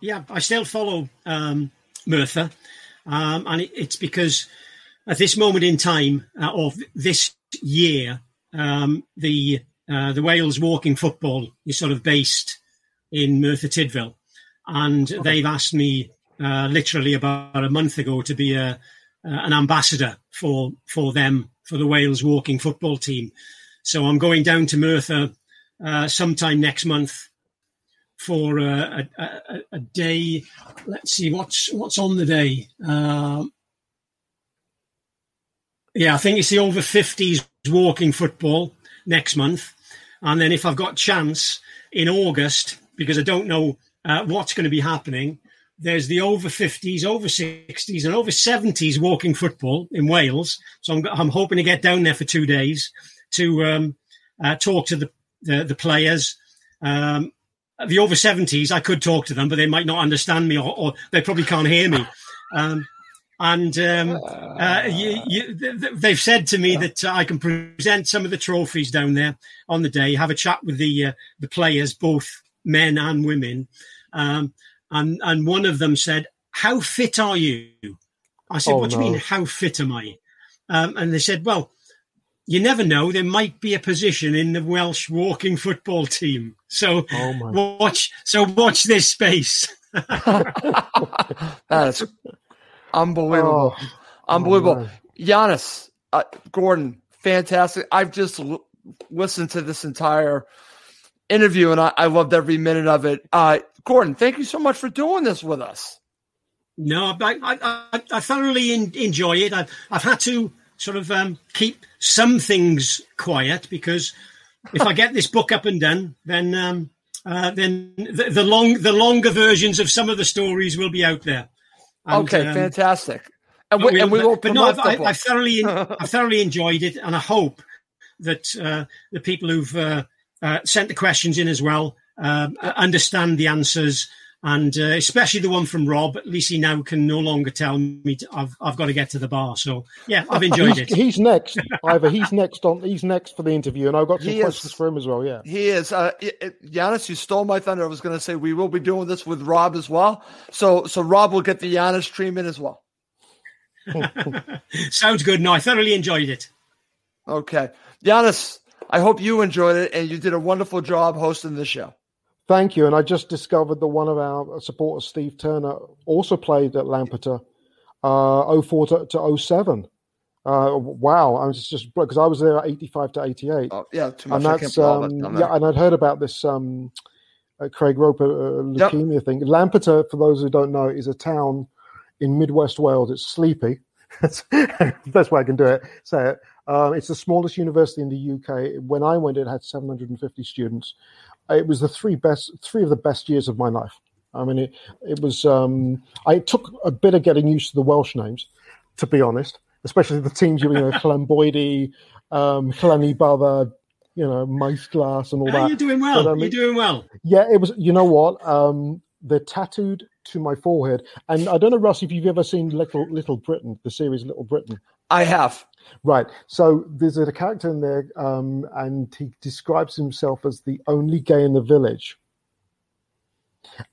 yeah, I still follow um, Merthyr, um, and it, it's because at this moment in time uh, of this year, um, the uh, the Wales walking football is sort of based in Merthyr Tydfil, and they've asked me uh, literally about a month ago to be a an ambassador for for them for the Wales walking football team. So I'm going down to Merthyr uh, sometime next month for uh, a, a, a day let's see what's what's on the day. Um, yeah, I think it's the over 50s walking football next month. And then if I've got chance in August, because I don't know uh, what's going to be happening, there's the over 50s, over 60s, and over 70s walking football in Wales. So I'm, I'm hoping to get down there for two days to um, uh, talk to the, the, the players. Um, the over 70s, I could talk to them, but they might not understand me or, or they probably can't hear me. Um, and um, uh, you, you, they've said to me that I can present some of the trophies down there on the day, have a chat with the uh, the players, both men and women. Um, and and one of them said, "How fit are you?" I said, Oh, "What do you mean? How fit am I?" Um, and they said, "Well, you never know. There might be a position in the Welsh walking football team. So Oh, watch. So watch this space." <laughs> That's unbelievable. Oh, unbelievable. man. Giannis, uh, Gordon, fantastic. I've just l- listened to this entire interview and I, I loved every minute of it. Uh, Gordon, thank you so much for doing this with us. No, I, I, I, I thoroughly in, enjoy it. I've, I've had to sort of um, keep some things quiet because if I get this book up and done, then um, uh, then the, the long the longer versions of some of the stories will be out there. And, okay, um, fantastic. And we, and we will but no, I've, I. I've thoroughly, <laughs> I've thoroughly enjoyed it, and I hope that uh, the people who've uh, uh, sent the questions in as well um, understand the answers, and uh, especially the one from Rob. At least he now can no longer tell me to, I've I've got to get to the bar. So yeah, I've enjoyed he's, it. he's next. <laughs> Ivor, he's next on. He's next for the interview, and I've got some He is. questions for him as well. Yeah. He is. Uh, it, it- Giannis, you stole my thunder. I was going to say we will be doing this with Rob as well. So, so Rob will get the Giannis treatment as well. <laughs> Sounds good. No, I thoroughly enjoyed it. Okay, Giannis, I hope you enjoyed it and you did a wonderful job hosting the show. Thank you. And I just discovered that one of our supporters, Steve Turner, also played at Lampeter, uh, 04 to, to 07. Uh, wow. I was just because I was there at 85 to 88. Oh, yeah, too much. and that's that um, down yeah, and I'd heard about this um, uh, Craig Roper uh, Yep. leukemia thing. Lampeter, for those who don't know, is a town in Midwest Wales. It's sleepy. <laughs> That's the best way I can do it. Say it. Um, it's the smallest university in the UK. When I went, it had 750 students. It was the three best, three of the best years of my life. I mean, it, it was. Um, I took a bit of getting used to the Welsh names, to be honest, especially the teams you know, Llanboidy, um, Llanybydder, you know, Mice Glass, and all Ah, that. you're doing well. But, um, you're doing well. Yeah, it was. You know what? Um, they're tattooed to my forehead, and I don't know, Russ, if you've ever seen Little Little Britain, the series Little Britain. I have. Right. So there's a character in there, um, and he describes himself as the only gay in the village.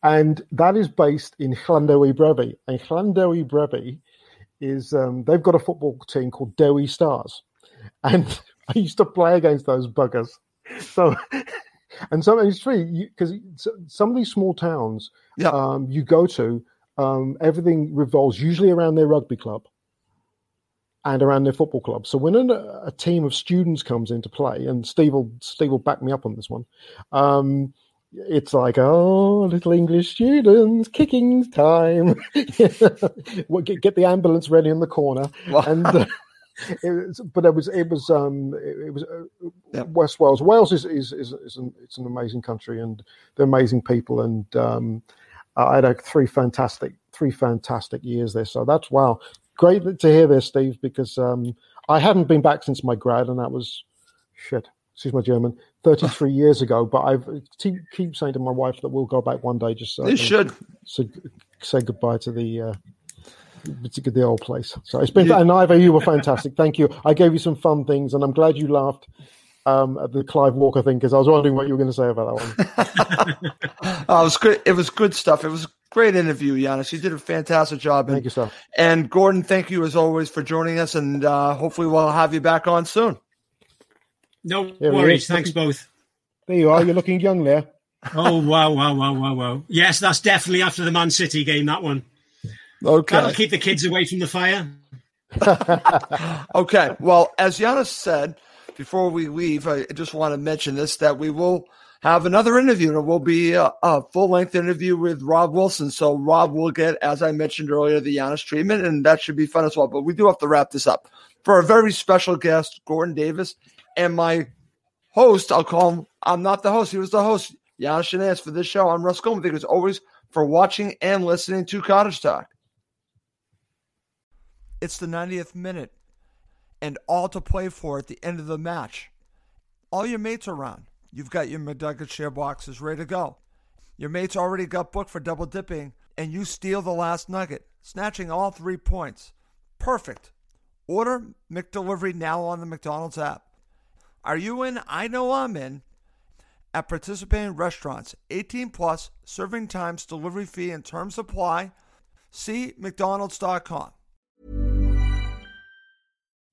And that is based in Llanddewi Brefi. And Llanddewi Brefi is, um, they've got a football team called Dewi Stars. And <laughs> I used to play against those buggers. So, <laughs> and so it's true, because some of these small towns Yeah. um, you go to, um, everything revolves usually around their rugby club and around their football club. So when a, a team of students comes into play, and Steve will Steve will back me up on this one, um, it's like oh, little English students, kicking time. <laughs> Well, get, get the ambulance ready in the corner, and. Uh, <laughs> it was, but it was it was um it, was uh. West Wales. Wales is is, is, is an, it's an amazing country and they're amazing people and um I had like three fantastic three fantastic years there. So that's wow, great to hear this, Steve, because um I hadn't been back since my grad and that was shit. Excuse my German. Thirty-three <laughs> years ago, but I've keep, keep saying to my wife that we'll go back one day. Just so I You should. so say goodbye to the uh, the old place. So it's been Yeah. and you were fantastic. Thank you. I gave you some fun things, and I'm glad you laughed um, at the Clive Walker thing because I was wondering what you were going to say about that one. <laughs> Oh, it was good. It was good stuff. It was great interview, Giannis. You did a fantastic job. And, Thank you, sir. And Gordon, thank you as always for joining us. And uh, hopefully we'll have you back on soon. No Yeah, worries. Thanks both. There you are. You're looking young there. <laughs> Oh wow, wow, wow, wow, wow. Yes, that's definitely after the Man City game. That one. That'll Okay. keep the kids away from the fire. <laughs> Okay. Well, as Giannis said before we leave, I just want to mention this that we will have another interview, and it will be a, a full length interview with Rob Wilson. So Rob will get, as I mentioned earlier, the Giannis treatment, and that should be fun as well. But we do have to wrap this up for a very special guest, Gordon Davies, and my host. I'll call him. I'm not the host. He was the host, Giannis Shenanigans, for this show. I'm Russ Goldman. Thank you as always for watching and listening to Cottage Talk. It's the 90th minute, and all to play for at the end of the match. All your mates are around. You've got your McNugget share boxes ready to go. Your mates already got booked for double dipping, and you steal the last nugget, snatching all three points. Perfect. Order McDelivery now on the McDonald's app. Are you in? I know I'm in. At participating restaurants, 18 plus, serving times, delivery fee, and terms apply. See McDonald's.com.